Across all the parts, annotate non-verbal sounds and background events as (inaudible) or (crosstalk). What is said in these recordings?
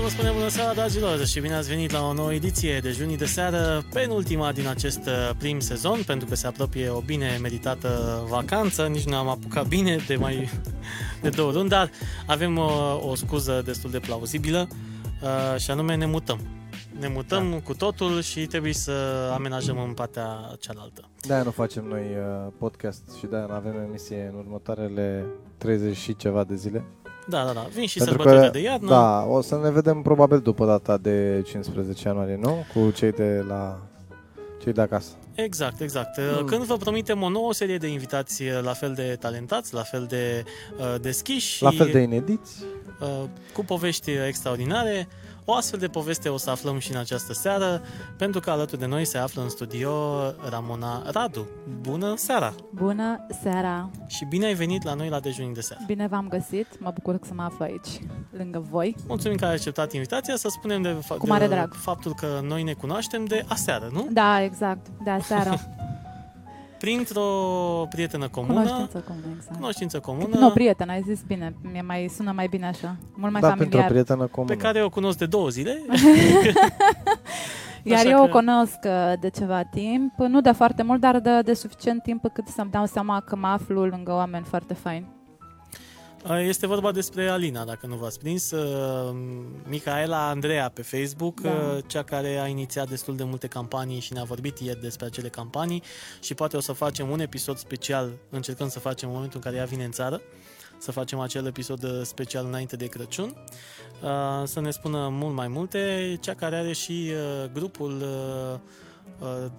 Să vă spunem bună seara, dragilor, și bine ați venit la o nouă ediție de Junii de Seară, penultima din acest uh, prim sezon, pentru că se apropie o bine meritată vacanță, nici nu am apucat bine de mai de două luni, dar avem o, o scuză destul de plauzibilă uh, și anume ne mutăm. Ne mutăm da. cu totul și trebuie să amenajăm în partea cealaltă. De-aia nu facem noi uh, podcast și de-aia nu avem emisie în următoarele 30 și ceva de zile. Da, da, da. Vin și Pentru sărbătorile că, de iarnă. Da, o să ne vedem probabil după data de 15 ianuarie, nu? Cu cei de la cei de acasă. Exact, exact. Mm. Când vă promitem o nouă serie de invitații la fel de talentați, la fel de uh, deschiși La și fel de inediți. uh, cu povești extraordinare, o astfel de poveste o să aflăm și în această seară, pentru că alături de noi se află în studio Ramona Radu. Bună seara! Bună seara! Și bine ai venit la noi la dejunii de seară. Bine v-am găsit, mă bucur să mă aflu aici, lângă voi. Mulțumim că ai acceptat invitația, să spunem de, fa- Cu mare de drag. faptul că noi ne cunoaștem de aseară, nu? Da, exact, de aseară. (laughs) Printr-o prietenă comună. Cunoștință comună, exact. Cunoștință comună. Nu, prieten, ai zis bine, mi mai sună mai bine așa, mult mai da, pentru o familiar. prietenă comună. pe care o cunosc de două zile. (laughs) Iar Așa eu o că- cunosc uh, de ceva timp, nu de foarte mult, dar de, de suficient timp cât să-mi dau seama că mă aflu lângă oameni foarte faini. Este vorba despre Alina, dacă nu v-ați prins. Uh, Micaela Andreea pe Facebook, Da. uh, cea care a inițiat destul de multe campanii și ne-a vorbit ieri despre acele campanii și poate o să facem un episod special, încercăm să facem în momentul în care ea vine în țară, să facem acel episod uh, special înainte de Crăciun, uh, să ne spună mult mai multe, cea care are și uh, grupul, uh, uh,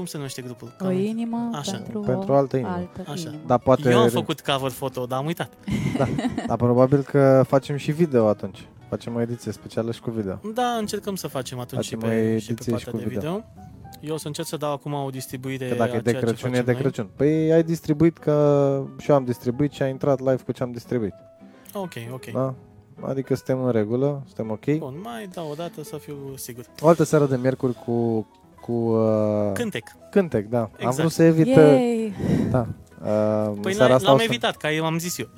cum se numește grupul? O inimă Așa. pentru, Pentru o altă inimă. altă Așa. inimă. Da, poate, Eu am făcut cover foto, dar am uitat. (laughs) da, dar probabil că facem și video atunci. Facem o ediție specială și cu video. Da, încercăm să facem atunci și Facem o pe, și pe ediție și partea cu de video. video. Eu o să încerc să dau acum o distribuire Că dacă a e de ceea ce Crăciun, e facem de noi. Crăciun. Păi ai distribuit că și eu am distribuit și a intrat live cu ce am distribuit. Ok, ok. Da? Adică suntem în regulă, suntem ok. Bun, mai dau o dată să fiu sigur. O altă seară de miercuri cu, cu uh, Cântec. cântec, da. Am Exact. vrut să evit... uh, Yay! Da. Uh, Păi seara l- asta o l-am să- evitat, ca eu am zis eu. (laughs) (laughs)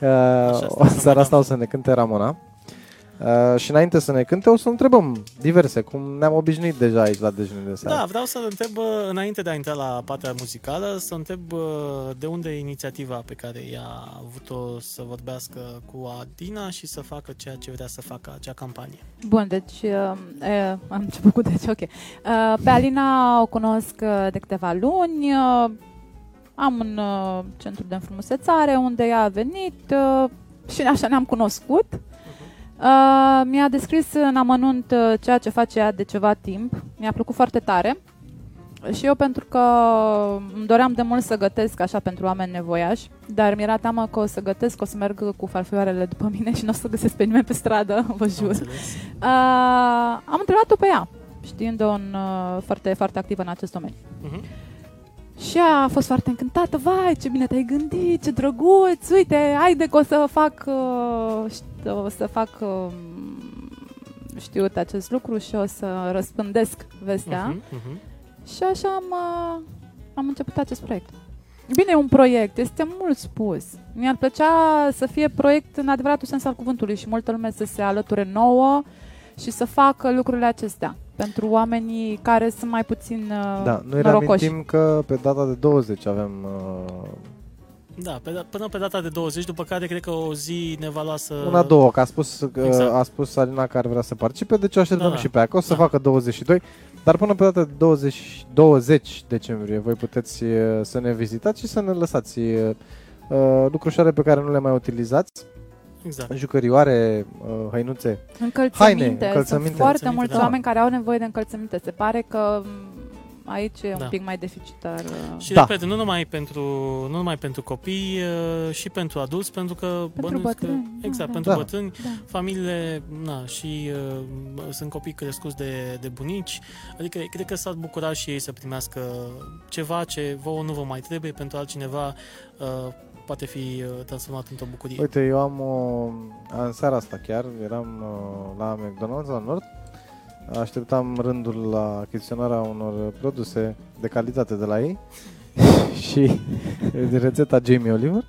uh, asta, o- să mai seara asta dăm. o să ne cânte Ramona. Uh, și înainte să ne cânte o să întrebăm diverse, cum ne-am obișnuit deja aici la dejunul de seară. Da, vreau să întreb, uh, înainte de a intra la partea muzicală, să întreb uh, de unde e inițiativa pe care ea a avut-o să vorbească cu Adina și să facă ceea ce vrea să facă acea campanie. Bun, deci uh, uh, am început cu deci, ok. Uh, pe Alina o cunosc uh, de câteva luni. Uh, am un uh, centru de înfrumusețare unde ea a venit uh, și așa ne-am cunoscut. Uh, mi-a descris în amănunt uh, ceea ce face ea de ceva timp. Mi-a plăcut foarte tare. Și eu pentru că îmi doream de mult să gătesc așa pentru oameni nevoiași, dar mi-era teamă că o să gătesc, o să merg cu farfioarele după mine și nu o să găsesc pe nimeni pe stradă, (laughs) vă Am jur. înțeles? Uh, am întrebat-o pe ea, știind-o în, uh, foarte, foarte activă în acest domeniu. Mhm. Și ea a fost foarte încântată, vai, ce bine te-ai gândit, ce drăguț, uite, haide că o să fac, uh, șt- o să fac, uh, știut acest lucru și o să răspândesc vestea. Mhm, mhm. Și așa am, uh, am început acest proiect. Bine, e un proiect, este mult spus. Mi-ar plăcea să fie proiect în adevăratul sens al cuvântului și multă lume să se alăture nouă și să facă lucrurile acestea pentru oamenii care sunt mai puțin uh, Da, noi norocoși. reamintim că pe data de 20 avem uh, Da, pe, da- până pe data de 20, după care cred că o zi ne va lua să... una, două, că a spus, uh, Exact. a spus Alina că ar vrea să participe, deci o așteptăm Da, da. și pe ea, că o să Da. facă 22, dar până pe data de 20, 20 decembrie voi puteți uh, să ne vizitați și să ne lăsați uh, uh, lucrușoare pe care nu le mai utilizați, Exact. jucărioare, uh, hăinuțe. Încălțăminte. Haine, încălțăminte. Sunt foarte Încălțăminte, mulți da. oameni care au nevoie de încălțăminte. Se pare că m, aici e Da. un pic mai deficitar. uh, Și Da. repet, nu numai pentru, nu numai pentru copii, uh, și pentru adulți, pentru că bănuiesc bătrâni, că, exact, da, pentru da. bătrâni, Da. familiile, na, și uh, sunt copii crescuți de, de bunici, adică cred că s-ar bucura și ei să primească ceva ce vouă nu vă mai trebuie, pentru altcineva uh, poate fi uh, transformat într-o bucurie. Uite, eu am o... În seara asta chiar, eram uh, la McDonald's la Nord, așteptam rândul la achiziționarea unor produse de calitate de la ei (laughs) și de rețeta Jamie Oliver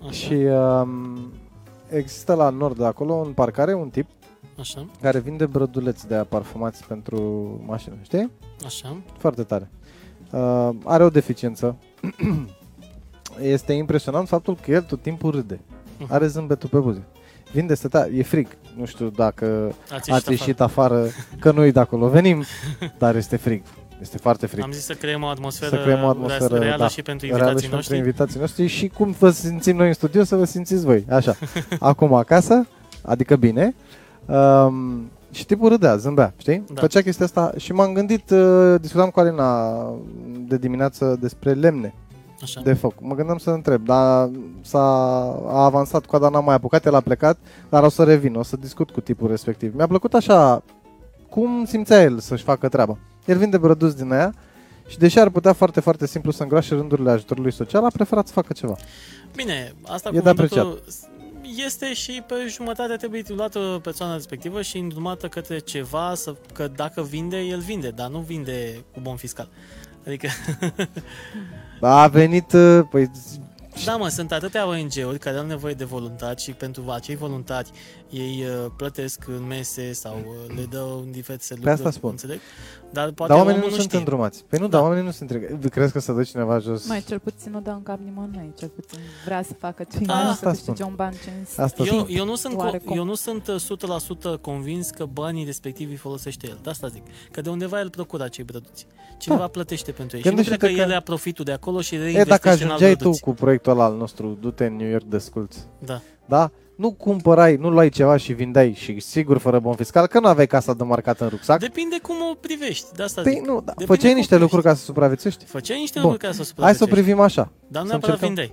Așa. și um, există la Nord acolo în parcare un tip Așa, care vinde brăduleți de aia parfumați pentru mașină, știi? așa. Foarte tare. Uh, are o deficiență. (clears throat) este impresionant faptul că el tot timpul râde. Mhm. Are zâmbetul pe buze. Vinde stătea, e frig. Nu știu dacă Ați ați ieșit afară, că nu-i de acolo venim, (laughs) dar este frig. Este foarte frig. Am zis să creăm o atmosferă, Să creăm o atmosferă, reală da, și pentru Reală invitații și pentru noștri. invitații noștri și cum vă simțim noi în studio să vă simțiți voi. Așa. (laughs) Acum acasă, adică bine. Um, și tipul râdea, zâmbea, știi? Da. Făcea chestia asta și m-am gândit, uh, discutam cu Alina de dimineață despre lemne Așa. de foc. Mă gândeam să întreb, dar s-a a avansat coada, n-am mai apucat, el a plecat, dar o să revin, o să discut cu tipul respectiv. Mi-a plăcut așa, cum simțea el să-și facă treaba. El vinde produs din aia și deși ar putea foarte, foarte simplu să îngroașe rândurile ajutorului social, a preferat să facă ceva. Bine, asta E cu de vânătul este și pe jumătate trebuie luată persoana respectivă și îndrumată către ceva, să, că dacă vinde, el vinde, dar nu vinde cu bon fiscal. Adică, (laughs) A venit, uh, păi, da mă, sunt atâtea ONG-uri care au nevoie de voluntari și pentru acei voluntari ei uh, plătesc în mese sau uh, le dau în diverse lucruri, asta spun. înțeleg? Dar poate dar oamenii omul nu nu sunt știe. îndrumați. Păi nu, Da. dar oamenii nu sunt întregați. Crezi că să dă cineva jos? Mai cel puțin nu dă în cap nimănui, cel puțin vrea să facă ceva, Da, să asta câștige spun. un ban cinstit. Asta Eu, spun. eu, nu sunt, co- Oarecum. eu nu sunt uh, 100% convins că banii respectivi îi folosește el. De asta zic. Că de undeva el procură acei produți. Cineva Da. plătește pentru ei. Și nu Gândește-te cred că, că- el ia profitul de acolo și E, reinvestește dacă în alt ajungeai tu produs. cu proiectul ăla al nostru, du-te în New York, desculți. Da. Da? Nu cumpărai, nu luai ceva și vindeai și sigur fără bon fiscal, că nu aveai casa de marcat în rucsac. Depinde cum o privești. De asta Păi zic. nu, da. Depinde făceai cum niște privești. lucruri ca să supraviețuiești? Făceai niște Bun. lucruri ca să Hai să o supraviețuiești. privim așa. Dar nu să neapărat încercăm. vindeai.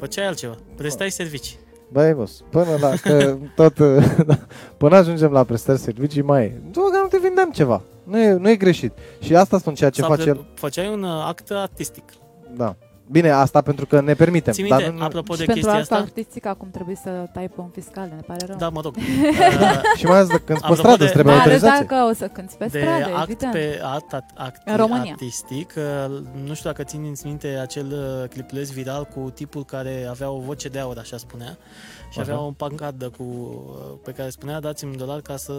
Făceai altceva. Prestai servicii. Băi, boss, până la că (laughs) tot, (laughs) da, până ajungem la prestări servicii mai e. Tu că nu te vindeam ceva. Nu e, nu e greșit. Și asta spun ceea ce Sau face pre- el. Făceai un uh, act artistic. Da. Bine, asta pentru că ne permitem. Ții minte, dar nu, apropo și de pentru chestia asta asta? artistic acum trebuie să tai pe un fiscal, ne pare rău. Da, mă rog. Uh, (laughs) (laughs) și mai ales de când pe Apropo stradă de- îți trebuie Mai ales autorizație. dacă o să cânti pe de stradă, act evident. pe act, act, act În România. artistic. uh, Nu știu dacă țineți minte acel uh, clipuleț viral cu tipul care avea o voce de aur, așa spunea, și Așa. avea o pancadă cu, uh, pe care spunea dați-mi dolar ca să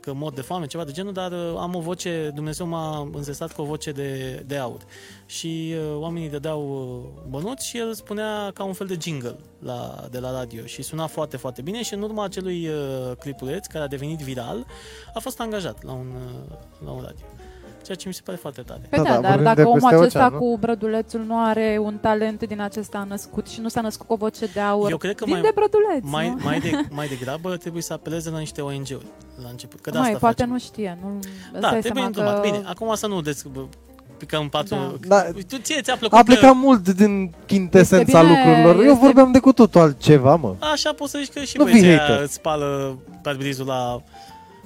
că mod de foame, ceva de genul, dar uh, am o voce, Dumnezeu m-a înzestrat cu o voce de, de aur. Și uh, oamenii dădeau uh, bănuți și el spunea ca un fel de jingle la, de la radio și suna foarte, foarte bine și în urma acelui uh, clipuleț care a devenit viral, a fost angajat la un, uh, la un radio. Ceea ce mi se pare foarte tare. Păi Da, da, da, dar vorbim dacă de omul peste acesta ocean, nu? cu brădulețul nu are un talent din acesta născut și nu s-a născut cu o voce de aur, Eu cred că vinde mai- brăduleț, Mai, nu? mai, de, (laughs) mai degrabă trebuie să apeleze la niște ONG-uri la început. Că de mai, asta poate facem. nu știe, nu îți Da, dai trebuie seama îndrumat. că... Bine, acum să nu des, bă, picăm patru... Da. Tu ție ți-a plăcut A că- plecat mult din chintesența Este bine, lucrurilor. Eu este- vorbeam de cu totul altceva, mă. Așa poți să zici că și Nu fii băieții hater. aia îți spală parbrizul la...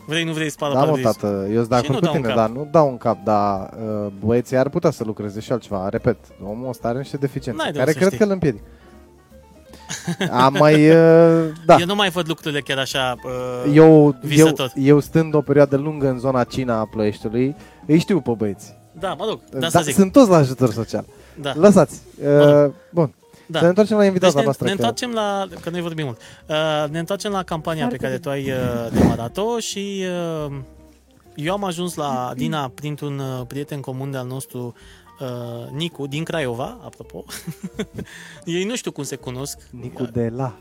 Vrei, nu vrei, spală Da, mă, parbrizul. tată, eu sunt de Și acord nu cu dau un tine, cap. dar nu dau un cap, dar uh, băieții ar putea să lucreze și altceva. Repet, omul ăsta are niște deficiențe, N-ai de care unde să cred știi. că îl împiedic. (laughs) Am mai, uh, da, Eu nu mai văd lucrurile chiar așa... Uh, eu, eu, visător. eu stând o perioadă lungă în zona Cina a Ploieștiului, îi știu pe băieți. Da, mă rog, de Da, asta zic. sunt toți la ajutor social. Da, Lăsați. Uh, bun, da. să ne întoarcem la invitata Deci ne, noastră. ne că- întoarcem la, că noi vorbim mult, uh, ne întoarcem la campania Foarte pe care bine. tu ai uh, demarat-o și uh, eu am ajuns la Dina printr-un uh, prieten comun de-al nostru, uh, Nicu, din Craiova, apropo. (laughs) Ei nu știu cum se cunosc. Nicu de la.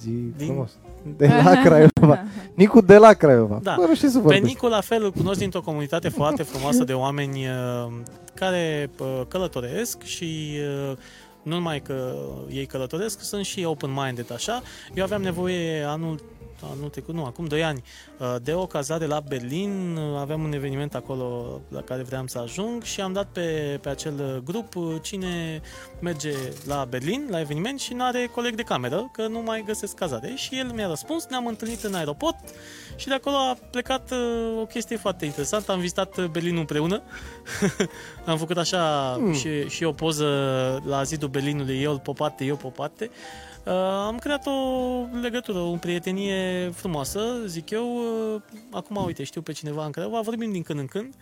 Zi Din- frumos. De la (laughs) Craiova. Nicu de la Craiova. Da. Bă, nu știu să Pe vorbesc. Nicu, la fel, îl cunosc dintr-o comunitate foarte frumoasă de oameni uh, care uh, călătoresc și uh, nu numai că ei călătoresc, sunt și open-minded așa. Eu aveam nevoie anul anul trecut, nu, acum 2 ani, uh, de o cazare la Berlin, uh, aveam un eveniment acolo la care vreau să ajung și am dat pe, pe acel uh, grup uh, cine merge la Berlin, la eveniment și nu are coleg de cameră, că nu mai găsesc cazare. Și el mi-a răspuns, ne-am întâlnit în aeroport și de acolo a plecat uh, o chestie foarte interesantă. Am vizitat uh, Berlinul împreună. (laughs) am făcut așa Mm. și, și o poză la zidul Berlinului, eu pe o parte, eu pe o parte. Uh, am creat o legătură, o prietenie frumoasă, zic eu. Uh, acum, uite, știu pe cineva în Craiova, vorbim din când în când.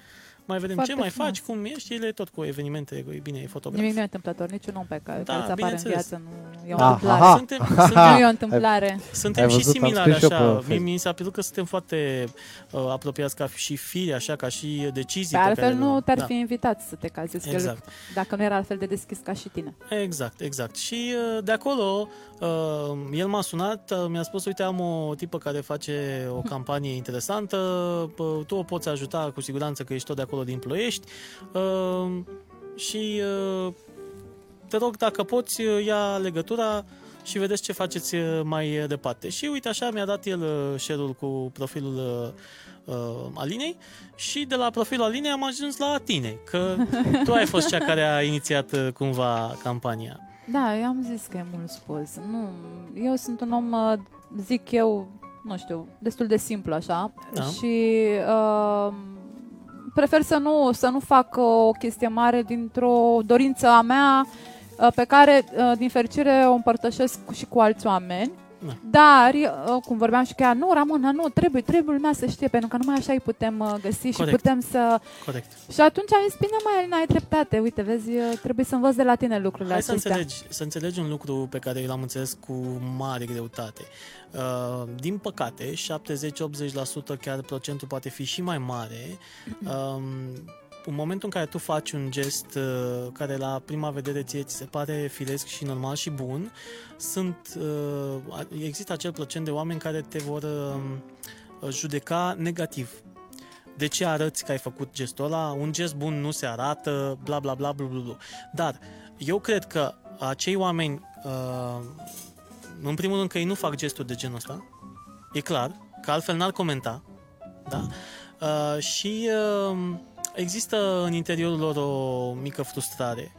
Mai vedem Foarte ce mai frumos. faci, cum ești, el e tot cu evenimente, e bine, e fotograf. Nimic nu e întâmplător, niciun om pe care, Da, care îți apare în bineînțeles. viață nu e o Ah, întâmplare. aha. Suntem, Nu suntem, e o întâmplare. suntem Ai și văzut, am similari scris și eu pe așa. Facebook. Mie mi s-a părut că suntem foarte uh, apropiați ca și firi, așa, ca și decizii. Pe pe altfel care le nu luăm. te-ar Da. fi invitat să te cazi. Exact. Exact. Dacă nu era altfel de deschis ca și tine. Exact, exact. Și uh, de acolo, uh, el m-a sunat, uh, mi-a spus, uite, am o tipă care face o campanie interesantă, uh, tu o poți ajuta cu siguranță că ești tot de acolo din Ploiești uh, și uh, te rog, dacă poți, uh, ia legătura și vedeți ce faceți uh, mai departe. Și uite așa mi-a dat el uh, share-ul cu profilul uh, uh, Alinei și de la profilul Alinei am ajuns la tine, că (laughs) tu ai fost cea care a inițiat uh, cumva campania. Da, eu am zis că e mult spus. Nu, eu sunt un om, uh, zic eu, nu știu, destul de simplu așa Da. și uh, prefer să nu, să nu fac uh, o chestie mare dintr-o dorință a mea uh, pe care, uh, din fericire, o împărtășesc cu- și cu alți oameni. Da. Dar, uh, cum vorbeam și cu ea, nu, Ramona, nu, trebuie, trebuie lumea să știe, pentru că numai așa îi putem uh, găsi și Corect. putem să... Corect. Și atunci am zis, bine, mai Alina, ai dreptate, uite, vezi, uh, trebuie să învăț de la tine lucrurile Hai să acestea. înțelegi, să înțelegi un lucru pe care l-am înțeles cu mare greutate. Uh, din păcate, 70-80%, chiar procentul poate fi și mai mare, (clears throat) um, în momentul în care tu faci un gest uh, care la prima vedere ție ți se pare firesc și normal și bun, sunt, uh, există acel procent de oameni care te vor uh, judeca negativ. De ce arăți că ai făcut gestul ăla? Un gest bun nu se arată, bla bla bla bla bla. bla. Dar eu cred că acei oameni, uh, în primul rând că ei nu fac gesturi de genul ăsta, e clar, că altfel n-ar comenta, da? Uh, și uh, există în interiorul lor o mică frustrare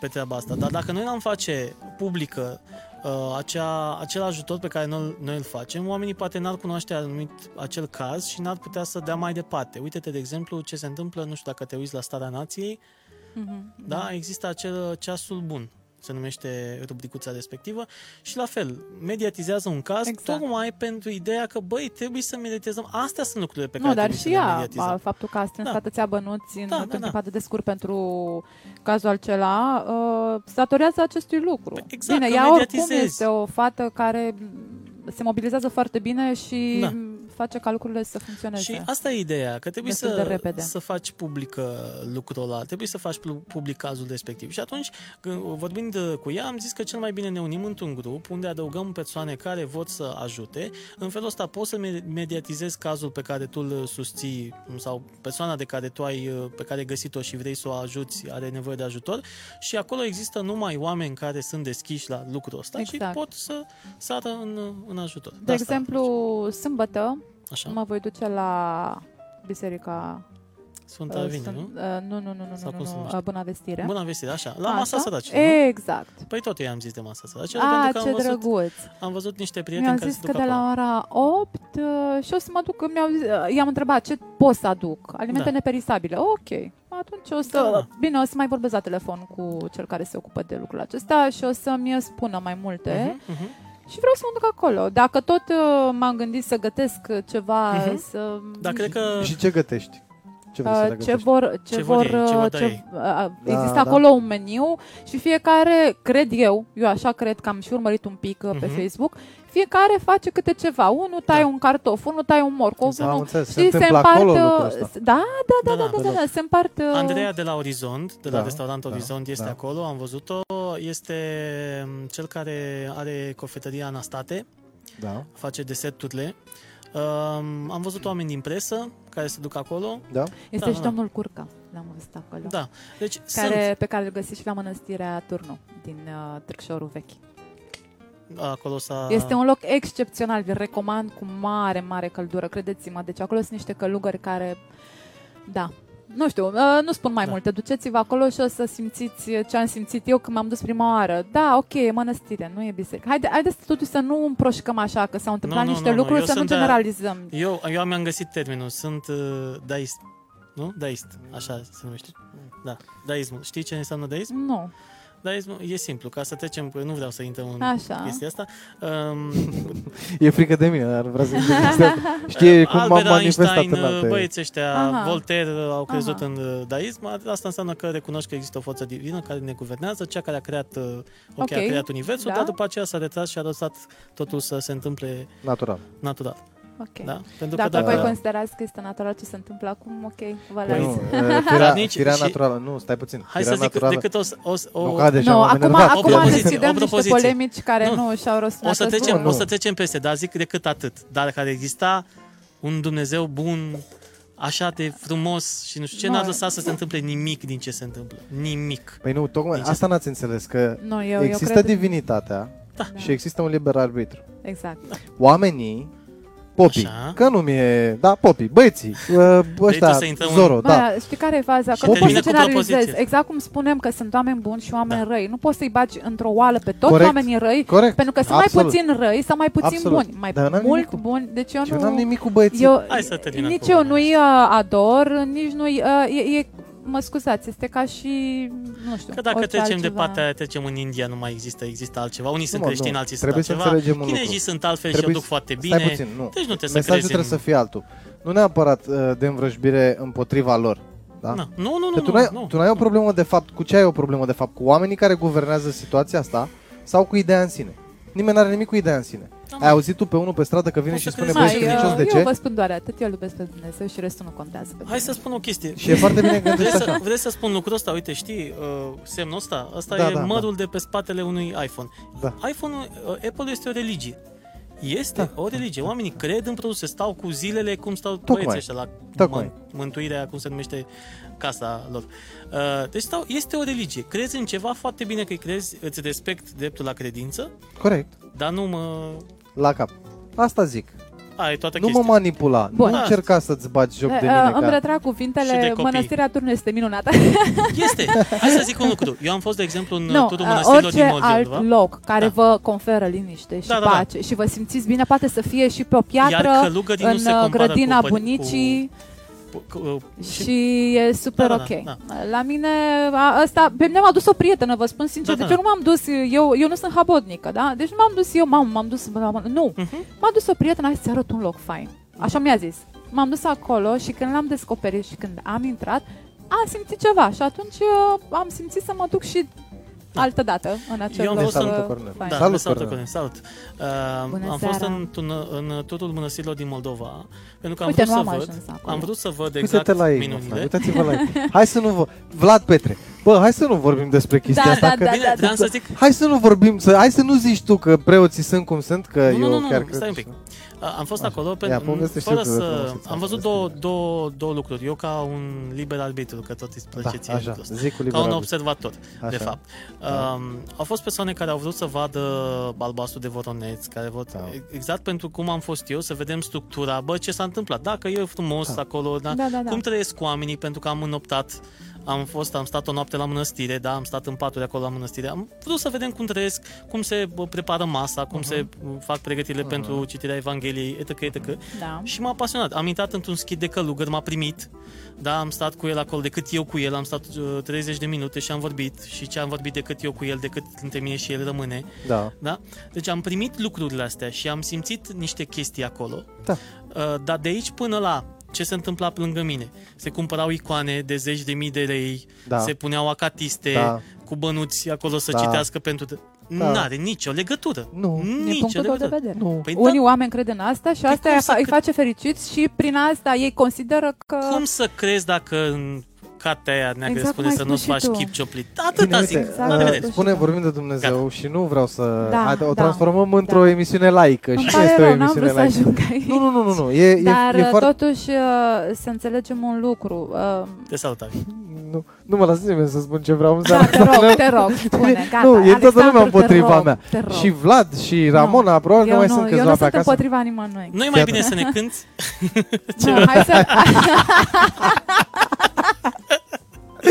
pe treaba asta. Dar dacă noi l-am face publică uh, acea, acel ajutor pe care noi, noi îl facem, oamenii poate n-ar cunoaște anumit acel caz și n-ar putea să dea mai departe. Uite-te, de exemplu, ce se întâmplă, nu știu dacă te uiți la Starea Nației, Mhm, da? Există acel ceasul bun, se numește rubricuța respectivă și la fel, mediatizează un caz Exact. tocmai pentru ideea că, băi, trebuie să mediatizăm. Astea sunt lucrurile pe Nu, care dar trebuie și să le ea, mediatizăm. a, faptul că a strâns Da. atâția bănuți în Da, da, da, da. da, de discurs pentru cazul acela, uh, se datorează acestui lucru. Păi exact, bine, că ea oricum mediatizezi. este o fată care se mobilizează foarte bine și Da. Face ca lucrurile să funcționeze. Și asta e ideea, că trebuie Destul de să, repede. să faci publică lucrul ăla, trebuie să faci pu- public cazul respectiv. Și atunci, când- vorbind uh, cu ea, am zis că cel mai bine ne unim într-un grup unde adăugăm persoane care vor să ajute. În felul ăsta poți să me- mediatizezi cazul pe care tu îl susții sau persoana de care tu ai, uh, pe care ai găsit-o și vrei să o ajuți, are nevoie de ajutor și acolo există numai oameni care sunt deschiși la lucrul ăsta și Exact. pot să sară în, în ajutor. de exemplu, sâmbătă Așa, mă voi duce la biserica Sfânta uh, Vine, Sfânt- nu? uh, nu, nu, nu, nu, Sau nu, cum se nu, numește? uh, Bună Vestire. Bună vestire, așa, la Așa? masa săracilor, nu? Exact. Păi tot eu am zis de masa săracilor, A, pentru că ce am văzut, drăguț. am văzut niște prieteni Mi-au care zis se că duc de acolo. la ora 8 uh, și o să mă duc, mi-au, zis- uh, i-am întrebat ce pot să aduc, alimente Da. neperisabile. Ok, atunci o să, Da. bine, o să mai vorbesc la telefon cu cel care se ocupă de lucrul acesta și o să-mi spună mai multe Mhm, mhm. Și vreau să mă duc acolo. Dacă tot uh, m-am gândit să gătesc ceva, Mhm. să... Dar cred că Și ce gătești? Ce vrei să Uh, le ce gătești? vor, ce, Ce vor vor, ei, ce uh, vor da ce, ei. uh, există da. acolo un meniu și fiecare, cred eu, eu așa cred că am și urmărit un pic uh, pe Mhm. Facebook, fiecare face câte ceva. Unul taie Da. un cartof, unul taie un morcov, Exact. Am unul... înțeles, se Știi, se întâmplă împart... acolo uh, lucrul ăsta. Da, da, da, Da, da, da. da, da, da, se împart... uh, Andreea de la Orizont, de la Da, restaurant da, Orizont, este da. acolo, am văzut-o. Este mm, cel care are cofetăria Anastate, Da, face deserturile. Um, am văzut oameni din presă care se duc acolo. da. Este da, și da. domnul Curca, l-am văzut acolo. Da, deci Care, sunt pe care îl găsiți și la mănăstirea Turnu, din uh, Târgșorul vechi. Acolo s-a... Este un loc excepțional, vi recomand cu mare, mare căldură, credeți-mă. Deci acolo sunt niște călugări care, da, nu știu, uh, nu spun mai Da. multe. Duceți-vă acolo și o să simțiți ce am simțit eu când m-am dus prima oară. Da, ok, e mănăstire, nu e biserică. Haide, haideți totuși să nu împroșcăm așa, că s-au întâmplat nu, niște nu, nu, lucruri, eu să nu sunt de- generalizăm. Eu, eu mi-am găsit termenul, sunt uh, daist. Nu? Daist, așa se numește. Da, daismul. Știi ce înseamnă daism? Nu. Daismul e simplu, ca să trecem, că nu vreau să intrăm în Așa. chestia asta. Um, (laughs) E frică de mine, dar vreau să zic chestia asta. (laughs) Știe cum m-am Albert manifestat Einstein, în alte... băieții ăștia, Aha. Voltaire au crezut Aha. în uh, daism, asta înseamnă că recunoști că există o forță divină care ne guvernează, cea care a creat, uh, ok, a Ok, creat universul, da. dar după aceea s-a retras și a lăsat totul să se întâmple Natural. natural. Ok. Da? Pentru Dacă, că voi dacă... considerați că este natural ce se întâmplă acum, ok, vă Păi las. nu, (laughs) uh, firea, nici- firea și- naturală, nu, stai puțin. Hai firea să zic, naturală, decât o, o, o, Nu, ca deja Nu, m-am acum, enervat. acum propoziție, decidem o niște propoziție. polemici care Nu. nu și-au rostul o, să trecem, Nu, o să nu. trecem peste, dar zic decât atât. Dar care exista un Dumnezeu bun, așa de frumos și nu știu ce, Nu. n-a lăsat să se întâmple nimic din ce se întâmplă. Nimic. Păi nu, tocmai Din ce- asta n-ați înțeles, că Nu, eu, există eu cred... divinitatea Da. și există un liber arbitru. Exact. Oamenii, popii, Așa. că nu mi-e, da, popii, băieții, uh, ăștia, să intrăm în- Zoro, da. Bă, știi care e faza? Și Că nu poți termină să cu generalizezi. propoziție. Exact cum spunem că sunt oameni buni și oameni Da. răi. Nu poți să-i bagi într-o oală pe toți Corect. oamenii răi, Corect, pentru că sunt absolut. mai puțin răi sau mai puțin Absolut. buni. Mai Dar n-am mult nimic cu- buni. Deci eu Eu nu... n-am nimic cu băieții. Eu, Hai să terminăm nici cu eu oamenii nu-i uh, ador, nici nu-i... Uh, e, e, mă scuzați, este ca și, nu știu, Că dacă orice trecem de altceva. partea aia, trecem în India, nu mai există, există altceva. Unii sunt mă, creștini, nu. alții sunt Trebuie să altceva. înțelegem un Chinezii lucru. sunt altfel și o Trebuie duc să- foarte Stai bine. puțin, nu. Deci nu trebuie să Mesajul crezi trebuie în... să fie altul. Nu neapărat uh, de învrăjbire împotriva lor. Da? Na. Nu, nu, Că nu, tu n-ai, nu, tu n-ai o nu. problemă de fapt, cu ce ai o problemă de fapt? Cu oamenii care guvernează situația asta sau cu ideea în sine? Nimeni n-are nimic cu ideea în sine. Da, mă. Ai auzit tu pe unul pe stradă că vine O și să spune crezi băi, mai, știi Mai, credincios uh, de eu ce? vă spun doar atât, eu îl iubesc pe Dumnezeu și restul nu contează. pe Hai să mine. spun o chestie. Și e foarte bine că Vrei gândești să, așa. vrei să spun lucrul ăsta? Uite, știi, uh, semnul ăsta? Ăsta Da, e da, mărul de pe spatele unui iPhone. Da. iPhone-ul, uh, Apple este o religie. Este Da. o religie. Oamenii cred în produse, stau cu zilele cum stau Tocmai. băieții ăștia la Tocmai. mân- mântuirea, cum se numește casa lor. Uh, deci stau, este o religie. Crezi în ceva foarte bine că crezi, îți respect dreptul la credință, Corect. dar nu mă... La cap. Asta zic. Aia e toată Nu mă chestia. manipula. Bun. Nu încerca să-ți bagi joc de Uh, mine. Îmi Ca... retrag Și de cuvintele, copii. Mănăstirea Turnul este minunată. (laughs) Este. Hai să zic un lucru. Eu am fost, de exemplu, în Nu, turul uh, mănăstirilor din orice Moldova. alt loc care Da. vă conferă liniște și Da, da, da. pace și vă simțiți bine, poate să fie și pe o piatră, Iar călugării nu în se uh, compară grădina cu, păr- bunicii Cu, cu, cu, și, și e super Da, da, ok. da, La mine, a, asta, pe mine m-a dus o prietenă, vă spun sincer, Da, deci da. eu nu m-am dus, eu, eu nu sunt habotnică, da? Deci nu m-am dus eu, mamă, m-am dus, nu, Mhm. m-a dus o prietenă, hai să-ți arăt un loc fain. Așa mi-a zis. M-am dus acolo și când l-am descoperit și când am intrat, am simțit ceva și atunci eu am simțit să mă duc și altă dată în acel Eu am loc. fost în- uh, Cornel. fain. Da, Salut, salut, Cornel. Cornel, salut. Uh, Bună am fost seara. în, în, în turul mănăstirilor din Moldova, pentru că am Uite, vrut nu să am văd, ajuns acolo. am vrut să văd exact Uite-te la ei, mă, minunile. frate, uitați-vă la ei. (laughs) Hai să nu vă... Vlad Petre. Bă, hai să nu vorbim despre chestia Da, asta. da, că... da, Bine, vreau să zic, Hai să nu vorbim, să... hai să nu zici tu că preoții sunt cum sunt, că Nu, eu nu, nu, chiar nu, cred stai un pic. Uh, Am fost Așa. acolo Ia, pentru, povestește fără tu de să... frumusețea Am văzut asta. două, două, două lucruri. Eu ca un liber arbitru, că tot îți place Da, ție așa, lucrul ăsta. zic cu Ca un liberal. observator, Așa. de fapt. Da. Um, au fost persoane care au vrut să vadă albastru de voroneț, care vor, Da. exact pentru cum am fost eu, să vedem structura, bă, ce s-a întâmplat, dacă e frumos Da. acolo, da? Da, da, da. cum trăiesc oamenii, pentru că am înoptat, am fost, am stat o noapte la mănăstire, da, am stat în paturi acolo la mănăstire, am vrut să vedem cum trăiesc, cum se bă, prepară masa, cum se uh, fac pregătirile pentru citirea Evangheliei, etc., etc. Da. Și m-a pasionat. Am intrat într-un schid de călugăr, m-a primit. Da, am stat cu el acolo, decât eu cu el, am stat uh, 30 de minute și am vorbit. Și ce am vorbit decât eu cu el, decât între mine și el rămâne. Da. Da? Deci am primit lucrurile astea și am simțit niște chestii acolo. Da. Uh, dar de aici până la ce se întâmpla lângă mine? Se cumpărau icoane de zeci de mii de lei, Da. se puneau acatiste Da. cu bănuți acolo să Da. citească pentru... Da. N-are nicio legătură. Nu. Din Nicio punctul tău de legătură. vedere. Nu. Păi Unii da, oameni cred în asta și Păi asta cum îi, să fa- îi cre- face fericiți și prin asta ei consideră că... cum să crezi dacă în cartea aia neagră Exact spune cum ai să nu-ți spus faci și tu. chip cioplit? Atâta Bine, zic. uite, Exact, La uh, revedere. tu. spune vorbim de Dumnezeu și nu vreau să... Da, Haide, o da, transformăm într-o da. emisiune laică Îmi și nu pare este o rău, n-am emisiune vrut să laică. ajung aici. Nu, nu, nu, nu, nu. E, e, Dar e foarte... totuși uh, să înțelegem un lucru. Uh, Te salutare. Nu, nu mă lasă nimeni să spun ce vreau în da, seara te asta. rog, te rog, spune, (laughs) gata. Nu, e toată lumea Alexandru, te împotriva rog, mea. Te rog. Și Vlad și Ramona, probabil că eu mai nu, sunt eu câțiva nu pe sunt acasă. împotriva nimănui. Nu e mai Iată. bine să ne cânti? (laughs) (laughs) Nu, hai să...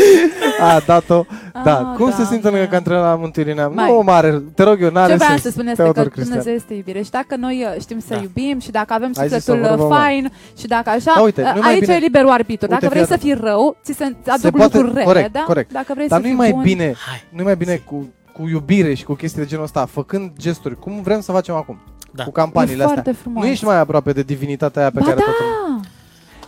(laughs) A, dat-o. Da, Ah, cum se simte Doamne. lângă antrenor la Mântuirinea? Mai. Nu, mare, te rog eu, n-are Ce vreau sens. să spun este Teodor că Cristian. Dumnezeu este iubire și dacă noi uh, știm să Da. iubim și dacă avem Ai zis o sufletul vorbă uh, mare. fain și dacă așa, Da, uite, uh, nu mai aici bine- e liberul arbitru. Uite, Dacă vrei fii să fii rău, ți se aduc Se poate- lucruri rele, corect, da? corect. Dacă vrei Dar să nu-i fii mai bun, bine, Hai. nu-i mai bine cu, cu iubire și cu chestii de genul ăsta, făcând gesturi, cum vrem să facem acum, Da. cu e campaniile astea. foarte frumos. Nu ești mai aproape de divinitatea aia pe ba care da! toată lumea-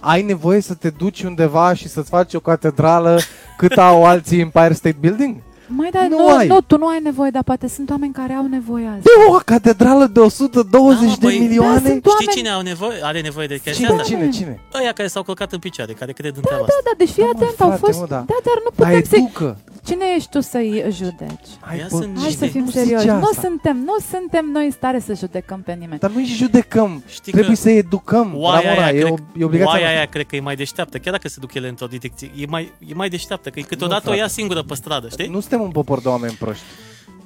Ai nevoie să te duci undeva și să-ți faci o catedrală cât au alții Empire State Building? Mai da, Nu nu, ai. nu, tu nu ai nevoie, dar poate sunt oameni care au nevoie azi. De o catedrală de 120 Da, de băi, milioane? da, sunt Știi oameni- cine au nevoie, are nevoie de chestia Cine, asta? cine, cine? Ăia care s-au călcat în picioare, care cred în Da, treaba da, asta. da, deci fii Da, mă, atent, au frate, fost... mă, da. Da, dar nu Dar putem să educă! Cine ești tu să-i judeci? Hai, Ia bă, sunt Hai Cine? să fim nu zice serioși. Nu asta. suntem, nu suntem noi în stare să judecăm pe nimeni. Dar noi judecăm. Știi Trebuie că să educăm. oaia Ramona, aia, e, cred, o, e obligația oaia noastră. aia cred că e mai deșteaptă, chiar dacă se duc ele într-o direcție. E mai, e mai deșteaptă, că câteodată frate. o ia singură pe stradă, știi? Nu, Nu suntem un popor de oameni proști.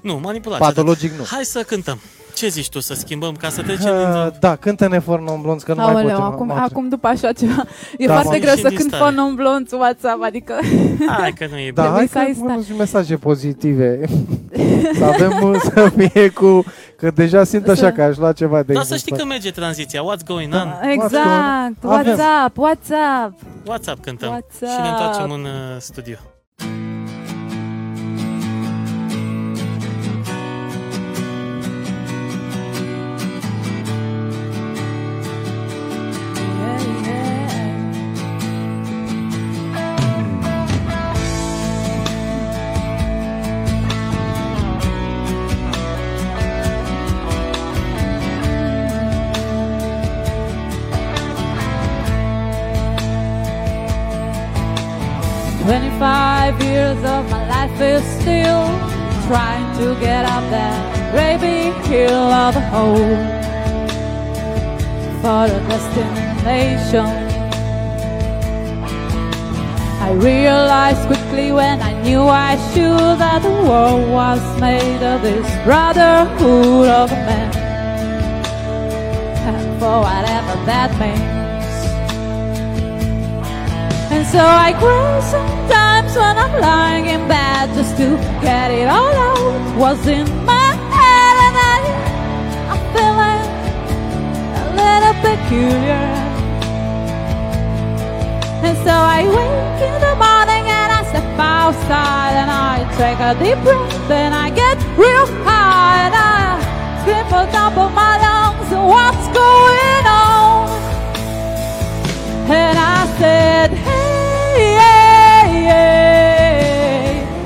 nu manipulați. Patologic nu. Hai să cântăm. Ce zici tu, să schimbăm, ca să trecem din... Uh, da, cântă-ne For Non Blondes, că nu mai Aoleu, putem. acum, mă- acum după așa ceva, e Da, foarte mă. greu Și să din cânt stare. fără un blonț WhatsApp, adică Hai că nu e Da, bine. hai să ai că sta- mă, și mesaje pozitive. să avem uh, să fie cu... Că deja simt așa Să- că aș lua ceva de Dar aici să în știi spate. că merge tranziția. What's going Da. on? Exact, Avem. WhatsApp, WhatsApp WhatsApp cântăm. WhatsApp. Și ne întoarcem în uh, studio. Big hill of hope for a destination. I realized quickly when I knew I should that the world was made of this brotherhood of men. And for whatever that means. And so I cry sometimes when I'm lying in bed just to get it all out. In peculiar. And so I wake in the morning and I step outside and I take a deep breath and I get real high and I scream for top of my lungs, what's going on? And I said, hey, hey, hey,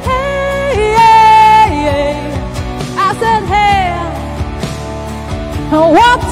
hey, hey, hey. I said, hey, what's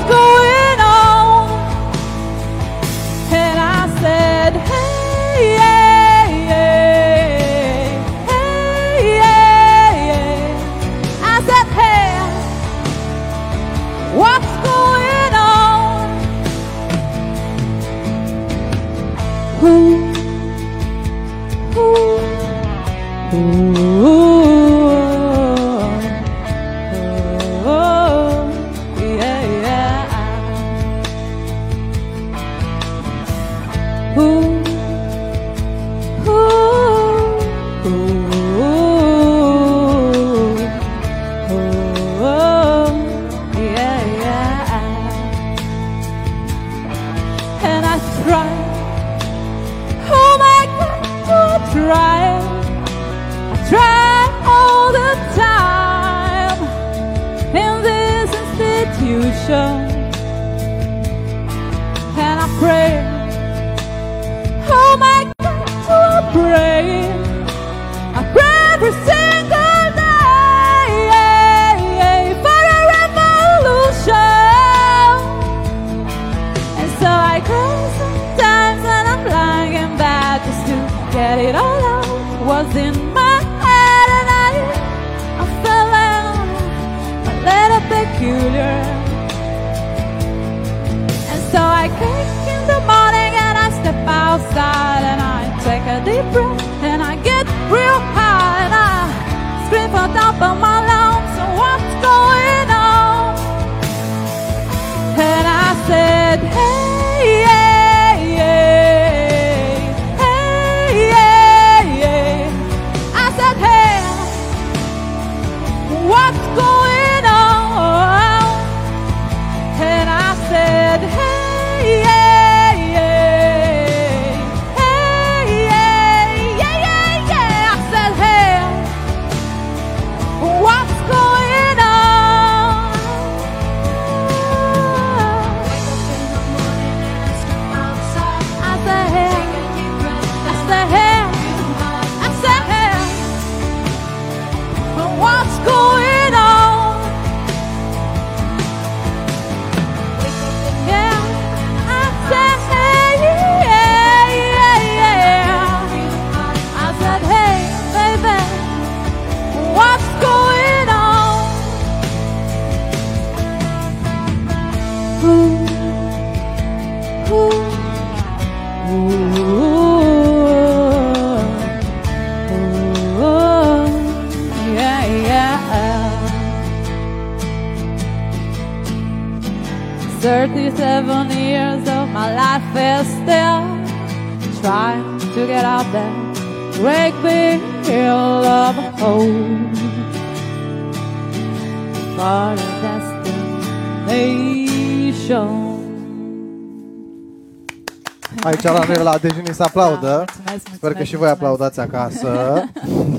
Aici la noi la dejunii se aplaudă. Da, mulțumesc, Sper că mulțumesc, și voi mulțumesc. aplaudați acasă.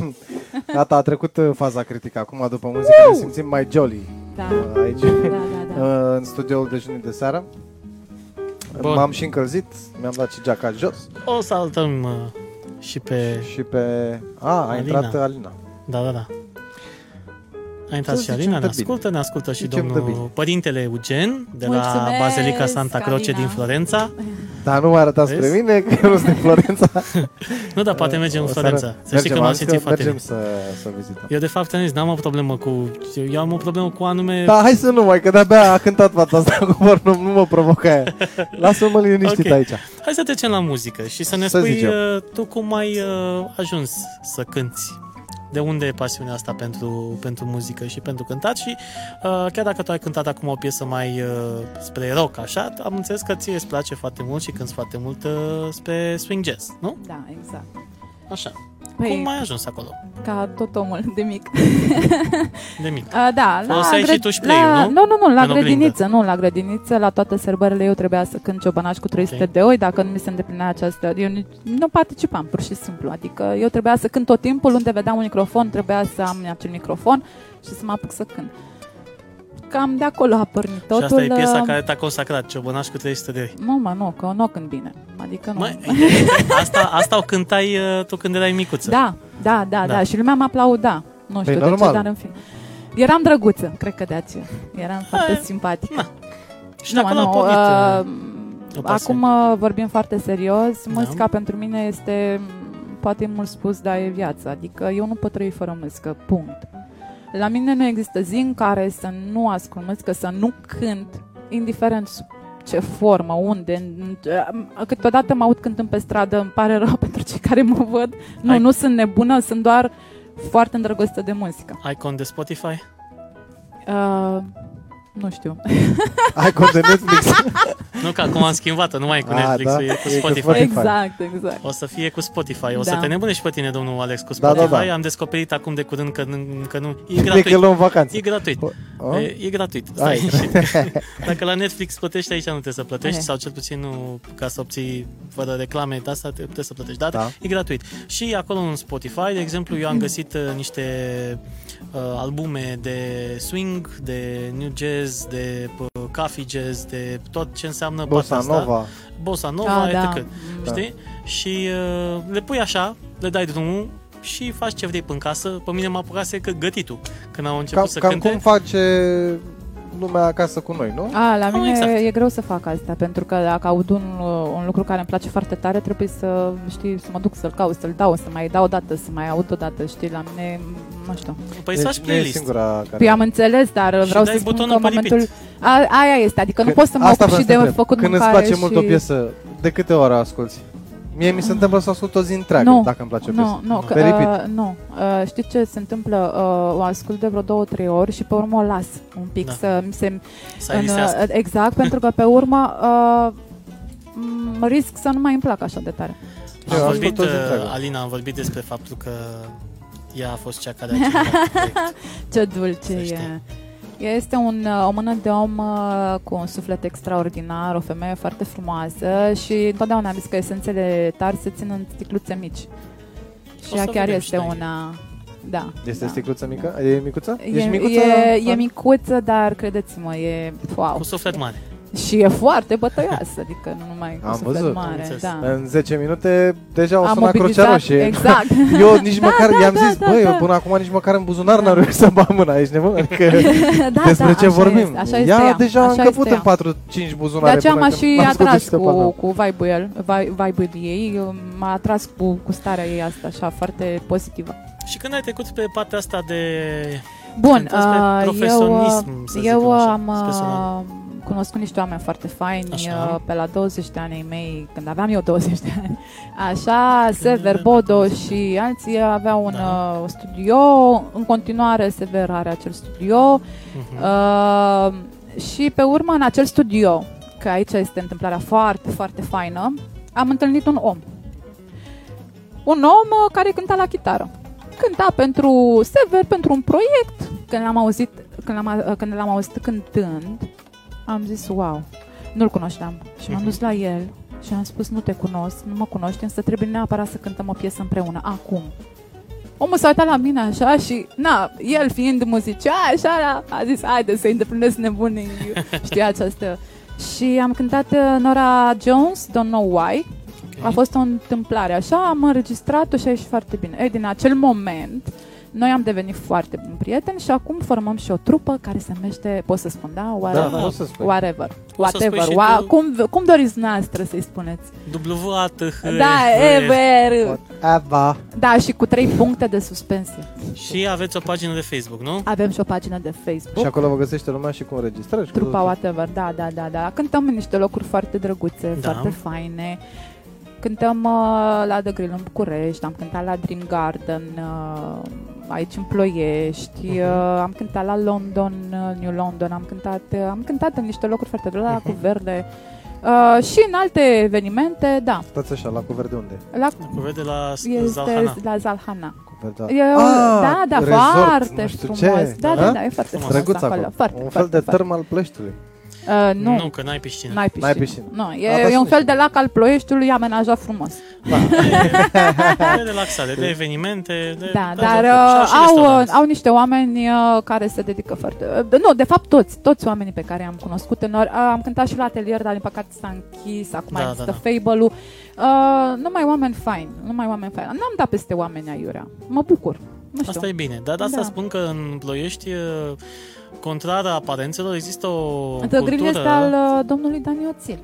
(laughs) Gata, a trecut uh, faza critică. Acum, după muzică, ne simțim mai jolly Da, uh, aici, da, da, (laughs) da. uh, în studioul dejunii de seară. Bun. M-am și încălzit, mi-am dat și geaca jos O saltăm uh, și pe... și pe... A, a Alina. intrat Alina. Da, da, da. A intrat Să și zicem Alina, de ne bine. ascultă, ne ascultă și Zicem de domnul bine. părintele Eugen de la Mulțumesc, Bazilica Santa Croce Alina. din Florența. (laughs) Dar nu mă arătați spre Vezi? mine, că eu nu sunt din Florența. (laughs) Nu, dar poate mergem în O să Florența. arăt- Să știi că mergem, m-am am zis simțit foarte Mergem bine. să, să vizităm. Eu de fapt am zis, n-am o problemă cu... Eu am o problemă cu anume... Da, hai să nu mai, că de-abia a cântat fata asta cu vor, nu, nu mă provoca aia. Lasă-mă liniștit Ok. aici. Hai să trecem la muzică și să ne Să spui zicem. uh, tu cum ai uh, ajuns să cânti. De unde e pasiunea asta pentru, pentru muzică și pentru cântat și uh, chiar dacă tu ai cântat acum o piesă mai uh, spre rock, așa, am înțeles că ție îți place foarte mult și cânti foarte mult uh, spre swing jazz, nu? Da, exact. Așa. Păi, Cum ai ajuns acolo? ca tot omul de mic. (laughs) De mic. A, da, la Foloseai și tu spray-ul, la, nu? nu? Nu, nu, la În oglindă. grădiniță, nu, la grădiniță, la toate sărbările eu trebuia să cânt ciobănaș cu 300 Ok. de oi, dacă nu mi se îndeplinea această, eu nici- nu participam, pur și simplu, adică eu trebuia să cânt tot timpul, unde vedeam un microfon, trebuia să am acel microfon și să mă apuc să cânt. Cam de acolo a pornit totul. și asta e piesa uh, care te-a consacrat, Ciobănaș cu 300 de lei. Nu, mă, nu, că nu o cânt bine. Adică nu. Măi, (laughs) asta, asta o cântai uh, tu când erai micuță. Da, da, da, Da. da, și lumea mă aplauda. Nu știu de Păi normal. ce, dar în fine. Eram drăguță, cred că de aceea. Eram foarte Eh, simpatică. Și de acolo a pornit. uh, o pasie. acum uh, vorbim foarte serios. Da. Muzica pentru mine este, m, poate e mult spus, dar e viața. Adică eu nu pot trăi fără muzică, punct. La mine nu există zi în care să nu ascult muzică, să nu cânt, indiferent sub ce formă, unde. în- Câteodată mă aud cântând pe stradă, îmi pare rău (laughs) pentru cei care mă văd. Nu, Ai- nu sunt nebună, sunt doar foarte îndrăgostită de muzică. Ai cont de Spotify? Uh, nu știu. (laughs) Ai cont de Netflix? (laughs) Nu, că acum am schimbat-o, nu mai e cu Ah, Netflix, da? e cu E cu Spotify. Spotify. Exact, exact. O să fie cu Spotify. O să Da. te nebunești pe tine, domnul Alex, cu Da, da, Spotify. da. Am descoperit acum de curând că, nu- că nu... E De că gratuit. luăm vacanță. E gratuit. Oh? E, e gratuit. Hai. Stai. (laughs) Dacă la Netflix plătești, aici nu trebuie să plătești, Eh. sau cel puțin nu ca să obții fără reclame, de asta trebuie să plătești. Dar Da. e gratuit. Și acolo în Spotify, de exemplu, eu am găsit uh, niște uh, albume de swing, de new jazz, de uh, coffee jazz, de tot ce înseamnă Bossa partea asta. Nova. Bossa Nova, Ah, da. etc. Da. Știi? Și uh, le pui așa, le dai drumul și faci ce vrei în casă. Pe mine m-a apucase că gătitul. Când au început Cam, să cam cânte. cum face lumea acasă cu noi, nu? A, la Cam mine exact. e greu să fac asta, pentru că dacă aud un, un lucru care îmi place foarte tare, trebuie să, știi, să mă duc să-l caut, să-l dau, să mai dau o dată, să mai aud o dată, știi, la mine, nu știu. Păi Deci să faci nu e playlist. singura care... Păi am înțeles, dar vreau dai să spun că butonul în pe momentul... repeat. A, aia este, adică nu Când- pot să mă asta ocup vreau și să de te întreb. făcut Când îți mâncare place și... mult o piesă, de câte ori asculti? Mie mi se întâmplă să ascult o zi întreagă, Nu, dacă îmi place o piesă. Nu, nu, că, Pe repeat. uh, nu. Uh, știți ce se întâmplă? Uh, o ascult de vreo două, trei ori și pe urmă o las un pic Da. să mi se... Să în, lisească. uh, exact, (laughs) pentru că pe urmă uh, m- risc să nu mai îmi placă așa de tare. Eu Am ascult vorbit, o zi uh, întreagă. Alina, am vorbit despre faptul că ea a fost cea care a generat (laughs) proiectul. Ce dulce Să e. știi. Ea Este un, uh, o mână de om uh, cu un suflet extraordinar, o femeie foarte frumoasă și întotdeauna am zis că esențele tari se țin în sticluțe mici. Și O ea să chiar vedem și este noi. una... Da. Este da. sticluță mică? E micuță? E, Ești micuță? e, e Ani? micuță, dar credeți-mă, e wow. Cu suflet mare. Și e foarte bătăioasă, adică nu numai cu Am suflet văzut. Am mare. înțeles. Da. În 10 minute deja o Am suna Crucea mobilizat, Roșie. exact. (laughs) Eu nici măcar, i-am da, zis, da, băi, da. eu până acum nici măcar în buzunar n-am reușit să bag mâna, ești nebun? Adică (laughs) da, despre da, ce așa vorbim? Este, așa este ea ea, deja a așa încăput este în ea. 4-5 De buzunare. aceea până m-a când și n-am scos atras niște bani. cu, cu vibe-ul, el, vi- vibe-ul ei, m-a atras cu, cu starea ei asta, așa, foarte pozitivă. Și când ai trecut pe partea asta de... Bun, Când spre uh, eu, profesionism, să eu zicem așa, am personal. uh, cunoscut niște oameni foarte faini Așa. uh, pe la 20 de ani ai mei, când aveam eu 20 de ani. Așa, Sever, Bodo și alții aveau un Da. uh, studio, în continuare Sever are acel studio Mhm. uh, și pe urmă în acel studio, că că aici este întâmplarea foarte, foarte faină, am întâlnit un om. Un om uh, care cânta la chitară. Cânta pentru Sever, pentru un proiect. Când l-am auzit, când l-am, uh, când l-am auzit cântând, am zis, wow, nu-l cunoșteam. Și m-am dus la el și am spus, nu te cunosc, nu mă cunoști, însă trebuie neapărat să cântăm o piesă împreună, acum. Omul s-a uitat la mine așa și, na, el fiind muzician, așa, a zis, haide să îndeplinesc nebunii, știi această. Și am cântat uh, Nora Jones, Don't Know Why. A fost o întâmplare așa, am înregistrat-o și a ieșit foarte bine. Ei, din acel moment, noi am devenit foarte buni prieteni și acum formăm și o trupă care se numește, pot să spun, da? Whatever. Da, poți să spui. Whatever. Poți să spui Whatever. și Wa- tu. cum, cum doriți noastră să-i spuneți? W-A-T-H Da, ever. Eva. Da, și cu trei puncte de suspensie. Și aveți o pagină de Facebook, nu? Avem și o pagină de Facebook. Și acolo vă găsește lumea și cu înregistrări. și cu Trupa tot. Whatever, da, da, da, da. Cântăm în niște locuri foarte drăguțe, Da. foarte faine. Cântăm uh, la The Grill în București, am cântat la Dream Garden uh, aici în Ploiești, Mhm. uh, am cântat la London, uh, New London, am cântat, uh, am cântat în niște locuri foarte drăguțe, la Mhm. cu verde. Uh, și în alte evenimente, da, Stați așa, la cover de unde? la, Cu vede la este Zalhana. la Zalhana. Cover de... E, Ah, da, da, resort, foarte nu știu frumos. Ce. Da, da, da, e foarte Frumos. frumos Drăguț acolo. acolo. Foarte, Un fel foarte, de foarte. tărm al Plăștiului. Uh, nu, Nu, că n-ai piscină. N-ai piscină. N-ai piscină. Nu, A, e, dar e un sunt fel niște- de lac al Ploieștiului amenajat frumos. De (laughs) relaxare, de evenimente, de... Da, de dar tot. Și uh, și au, uh, restaurant. au niște oameni uh, care se dedică foarte... Uh, nu, de fapt toți, toți oamenii pe care am cunoscut în ori, uh, am cântat și la atelier, dar din păcate s-a închis, acum Da, există da, Fable-ul. Uh, numai oameni faini, numai oameni faini. N-am dat peste oameni aiurea. Mă bucur. Nu știu. Asta e bine, dar de asta Da. spun că în Ploiești, uh, contrar aparențelor, există o The Grill cultură... este al uh, domnului Dani Oțil,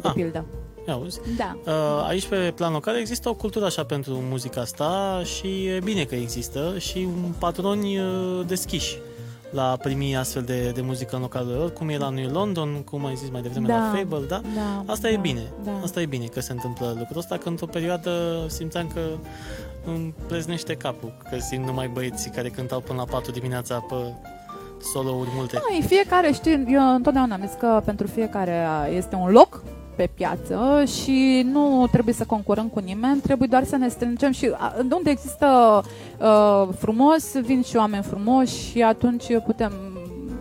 de Ah. pildă. Ia auzi? Da. Uh, Aici, pe plan local, există o cultură așa pentru muzica asta și e bine că există și un patroni uh, deschiși la a primi astfel de, de muzică în localul lor, cum e la New London, cum ai zis mai devreme Da. la Fable, da? da Asta da, e bine. Da. Asta e bine că se întâmplă lucrul ăsta, că într-o perioadă simțeam că îmi pleznește capul, că simt numai băieții care cântau până la 4 dimineața pe solouri multe. Ai, fiecare, știi, eu întotdeauna am zis că pentru fiecare este un loc pe piață și nu trebuie să concurăm cu nimeni, trebuie doar să ne strângem și a, de unde există uh, frumos, vin și oameni frumoși și atunci putem,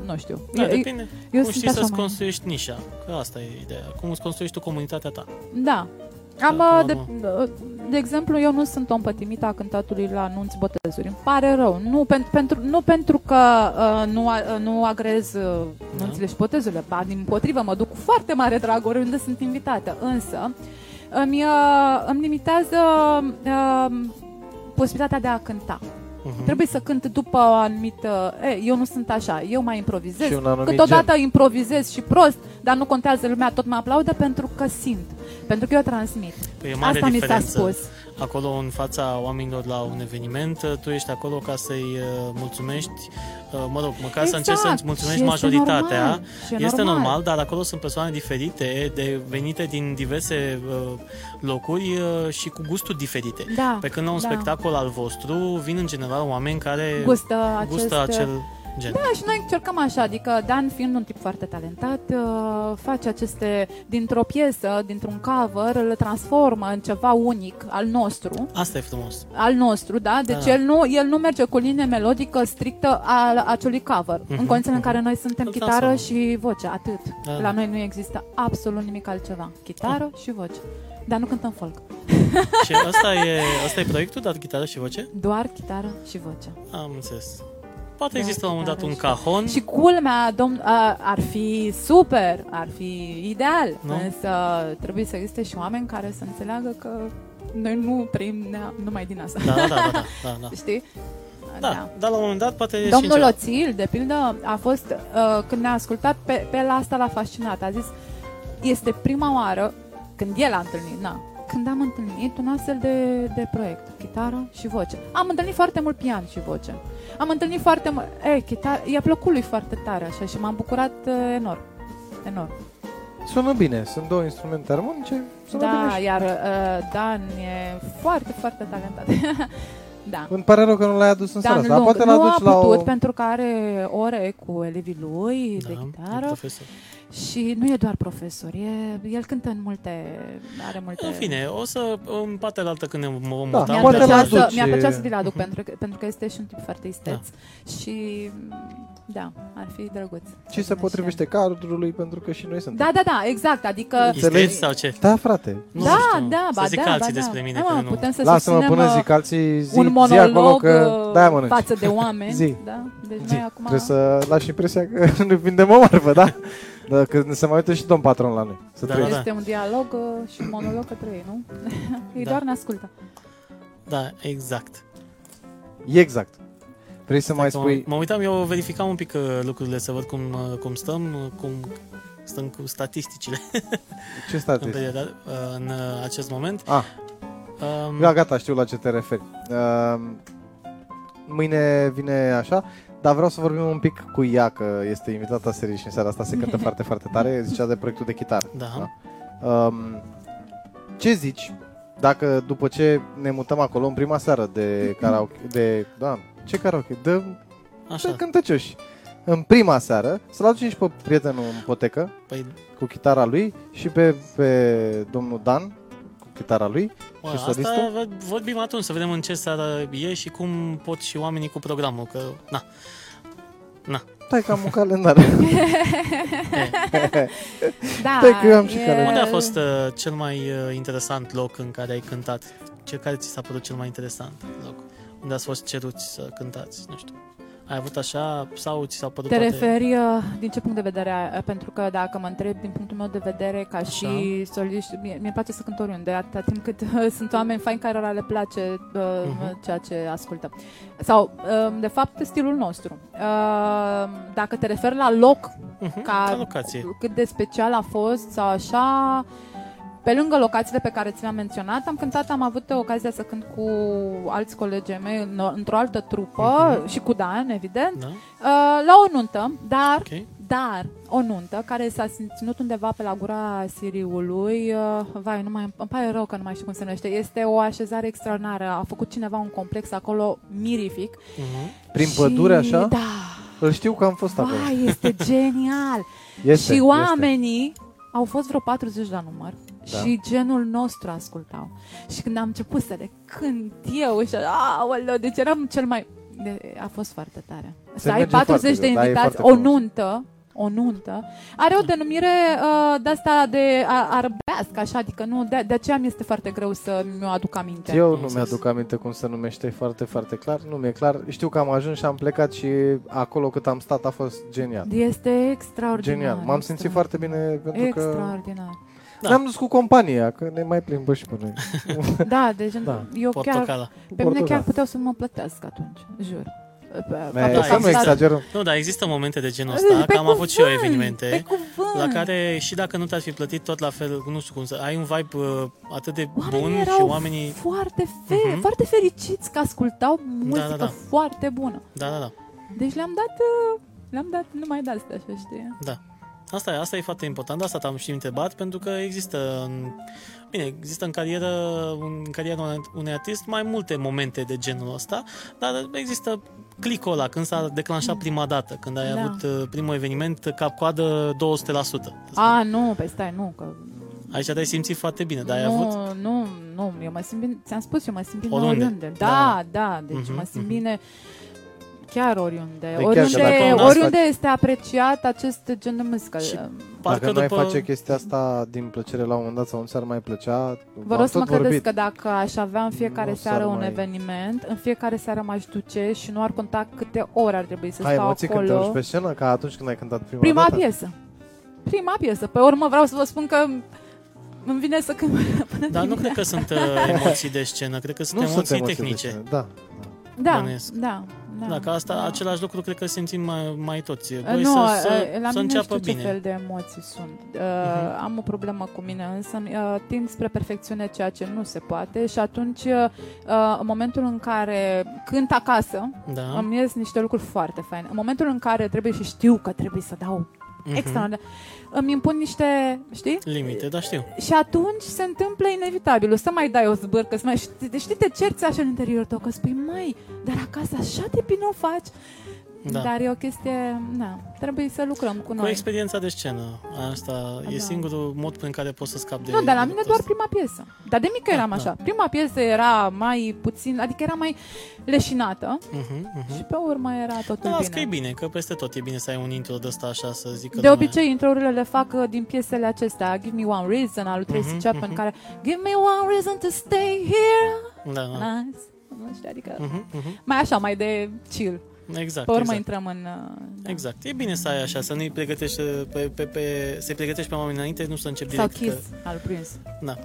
nu știu. Da, eu, depinde eu cum sunt știi așa să-ți mai- construiești nișa, că asta e ideea, cum îți construiești tu comunitatea ta. Da. Am, Da, uh, de, până de exemplu, eu nu sunt om pătimită a cântatului la nunți botezuri. Îmi pare rău. Nu, pen, pentru, nu pentru că uh, nu, a, uh, nu agrez uh, nunțile și botezurile. Ba, din potrivă, mă duc cu foarte mare drag oriunde sunt invitată. Însă, îmi, uh, îmi limitează uh, posibilitatea de a cânta. Mhm. Trebuie să cânt după o anumită... E, eu nu sunt așa, eu mai improvizez. Și un anumit Câteodată improvizez și prost, dar nu contează, lumea tot mă aplaudă pentru că simt. Pentru că eu transmit. Păi e mare Asta mi s-a diferență. spus. Acolo, în fața oamenilor la un eveniment, tu ești acolo ca să-i uh, mulțumești, uh, mă rog, măcar să încerci să-ți mulțumești Exact. Și este majoritatea. normal. Și e Este normal, dar acolo sunt persoane diferite, de, venite din diverse uh, locuri uh, și cu gusturi diferite. Da, Pe când la un da. spectacol al vostru vin în general oameni care Gustă acest... gustă acel gen. Da, și noi încercăm așa, adică Dan fiind un tip foarte talentat, uh, face aceste, dintr-o piesă, dintr-un cover, îl transformă în ceva unic al nostru, Asta e frumos. al nostru, da? Deci Da. el, nu, el nu merge cu linie melodică strictă al acelui cover, în Mhm, condițiile în mhm. care noi suntem Îl chitară transformă. și voce, atât. Da, La da. noi nu există absolut nimic altceva. Chitară și voce. Dar nu cântăm folk. și asta e, asta e proiectul, dat chitară și voce? Doar chitară și voce. Am înțeles. Poate Da, există la un moment dat un chitară și- cajon. Și culmea, domn, a, ar fi super, ar fi ideal, Nu? însă trebuie să existe și oameni care să înțeleagă că noi nu trăim nea- numai din asta. Da, da, da, da, (laughs) da, da. Știi? Da, dar la un moment dat poate Domnul și în Oțil, de pildă, a fost, uh, când ne-a ascultat, pe, pe la asta l-a fascinat. A zis, este prima oară când el a întâlnit, na, când am întâlnit un astfel de, de proiect, chitară și voce. Am întâlnit foarte mult pian și voce. Am întâlnit foarte mult, ei, chitară, i-a plăcut lui foarte tare așa și m-am bucurat uh, enorm. Enorm. Sună bine, sunt două instrumente armonice, sună Da, bine și... iar uh, Dan e foarte, foarte talentat. (laughs) da. Îmi pare rău că nu l-ai adus în seara Dan asta, dar Lung poate nu a l-aduci la putut o... pentru că are ore cu elevii lui de da, chitară profesor. Și nu e doar profesor, e, el cântă în multe, are multe... În fine, o să în partea altă când ne vom Da, muta. Mi-ar poate plăcea, l-aduce. să, mi-ar plăcea să vi-l aduc pentru că, pentru că este și un tip foarte isteț Da. și da, ar fi drăguț. Și se vină potrivește cadrului pentru că și noi suntem. Da, da, da, exact, adică... Isteți sau ce? Da, frate. Nu da, știu. da, Să ba zic da, alții ba despre da. mine, Da, că mă, nu- putem să Lasă-mă susținem până uh, zic alții, zi, un zi monolog acolo că uh, de-aia mănânci. față de (laughs) oameni. Zi. Da? Deci Zi. noi acum... Trebuie să lași impresia că (laughs) ne vindem o marfă, da? Da că se mai uită și domn patron la noi. Să Da, trăiești. da. Este un dialog uh, și un monolog către ei, nu? (laughs) ei Da. doar ne ascultă. Da, exact. Exact. Vrei să mai Dacă mă- spui... Mă uitam, eu verificam un pic uh, lucrurile să văd cum, uh, cum stăm, uh, cum stăm cu statisticile (laughs) Ce în, stați? perioada, uh, în uh, acest moment. Ah, Um, da, gata, știu la ce te referi. Uh, mâine vine așa, dar vreau să vorbim un pic cu ea, că este invitata serii și în seara asta se cântă (laughs) foarte, foarte tare. Zicea de proiectul de chitară. Da. Um, ce zici dacă după ce ne mutăm acolo în prima seară de (clears throat) karaoke, de, da, ce karaoke? De, de Așa, cântăcioși. În prima seară, să-l aducem și pe prietenul în potecă păi, cu chitara lui și pe, pe domnul Dan cu chitara lui bă, și asta solistul. vă- vorbim atunci, să vedem în ce seară e și cum pot și oamenii cu programul, că, na, Stai că am un calendar. (laughs) (laughs) Da, Stai că eu am și e- care- unde a fost uh, cel mai uh, interesant loc în care ai cântat? Ce care ți s-a părut cel mai interesant loc? Unde ați fost ceruți să cântați, nu știu. Ai avut așa sau ți s-au părut Te toate... referi uh, din ce punct de vedere? uh, Pentru că dacă mă întreb din punctul meu de vedere ca și soliști, mie, mi place să cânt oriunde, atâta timp cât uh, (laughs) sunt oameni faini care le place uh, Mhm. ceea ce ascultă. Sau, uh, de fapt, stilul nostru. Uh, dacă te referi la loc, Mhm, ca- ca locație. cât de special a fost sau așa, pe lângă locațiile pe care ți le-am menționat, am cântat, am avut ocazia să cânt cu alți colegi mei în, într-o altă trupă Mhm. și cu Dan, evident, Da? Uh, la o nuntă, dar, Ok. dar, o nuntă care s-a ținut undeva pe la gura Siriului, uh, vai, nu mai, îmi pare rău că nu mai știu cum se numește, este o așezare extraordinară, a făcut cineva un complex acolo mirific. Mhm. Prin și, pădure așa? Da, Îl știu că am fost acolo. vai, este genial. (laughs) Este, și oamenii au fost vreo 40 la număr Da. și genul nostru ascultau. Și când am început să le cânt eu și aoleu, deci eram cel mai... De, a fost foarte tare. Se să ai merge 40 foarte de greu, da, e invitați, foarte o frumos. nuntă, o nuntă, are o denumire uh, de asta de a- arăbească, așa, adică nu, de, de aceea mi este foarte greu să mi-o aduc aminte. Eu nu Înțeles. mi-aduc aminte cum se numește foarte, foarte clar. Nu mi-e clar. Știu că am ajuns și am plecat și acolo cât am stat a fost genial. Este extraordinar. Genial. M-am simțit extra- foarte bine pentru că Extraordinar. Da. ne-am dus cu compania, că ne mai plimbă și pe noi. (laughs) Da, deci Da. eu chiar, Portocala. pe mine chiar puteau să mă plătească atunci, jur. Pe- Ne, faptul da, să că nu am stat- exagerăm. Nu, dar există momente de genul ăsta, Pe că am avut și eu cuvânt, evenimente Pe cuvânt. la care și dacă nu te-ar fi plătit tot la fel, nu știu cum să, ai un vibe uh, atât de Oamenii bun erau și oamenii, foarte, fe- Mhm. foarte fericiți că ascultau muzică da, da. foarte bună. da, da, da, Deci le-am dat, uh, le-am dat numai de astea, așa știi. da. Asta e, asta e foarte important, de asta te-am și întrebat, pentru că există, în, bine, există în carieră, în cariera unei- unui artist mai multe momente de genul ăsta, dar există clicul ăla, când s-a declanșat prima dată, când ai Da. avut uh, primul eveniment cap-coadă 200%. A, nu, pe stai, nu, că Aici te-ai simțit foarte bine, dar ai nu, avut... nu, nu, eu mă simt bine, ți-am spus, eu mă simt bine Oriunde. oriunde. Da, Da. da, deci Mhm, mă simt mhm. bine chiar oriunde. Păi chiar că oriunde dacă un oriunde este apreciat acest gen de muzică. Și- Dacă Parcă nu ai după... face chestia asta din plăcere la un moment dat sau nu ți-ar mai plăcea, Vă am rog să mă tot credeți vorbit. că dacă aș avea în fiecare Nu seară s-ar un mai- eveniment, în fiecare seară m-aș duce și nu ar conta câte ore ar trebui să Hai, stau emoții când te acolo. urci pe scenă, ca atunci când ai cântat prima, Prima dată? piesă. Prima piesă. Pe urmă vreau să vă spun că îmi vine să cânt până Dar nu dimineața. cred că sunt uh, emoții de scenă, cred că sunt Nu emoții sunt emoții de tehnice. scenă, Da. Da, bănuiesc. da, da. Da, că asta, da. același lucru cred că simțim mai, mai toți. Uh, Voi nu, să, să, uh, la să mine nu înceapă știu ce bine. fel de emoții sunt. Uh, Mhm. Am o problemă cu mine, însă uh, tind spre perfecțiune ceea ce nu se poate și atunci, uh, în momentul în care cânt acasă, Da. îmi ies niște lucruri foarte faine. În momentul în care trebuie și știu că trebuie să dau Mhm. extraordinar, îmi impun niște, știi? Limite, da știu. Și atunci se întâmplă inevitabilul să mai dai o zbârcă, să mai știi, știi te cerți așa în interiorul tău, că spui, măi, dar acasă așa de bine o faci. Da. Dar e o chestie, na, trebuie să lucrăm cu Cu noi. experiența de scenă. Asta e Da. singurul mod prin care poți să scapi de Nu, dar la de mine lucrul doar prima piesă. Dar de mică Da, eram da. așa. Prima piesă era mai puțin, adică era mai leșinată ăsta. Mhm, mhm. și pe urmă era totul Da, las că bine. e bine, că peste tot e bine să ai un intro de ăsta așa, să zică De lumea. obicei, introurile le fac uh, din piesele acestea. Give me one reason al lui Tracy Mhm, Chapman, mhm. care Give me one reason to stay here. Da, da. Nice. Nu știu, adică Mhm, mhm. mai așa, mai de chill. Exact, Pe urmă exact. intrăm în... uh, da. Exact. E bine să ai așa, să nu-i pregătești pe, pe, pe, să-i pregătești pe oameni înainte, nu să începi Sau direct. Kiss al lui Prince. Că, da,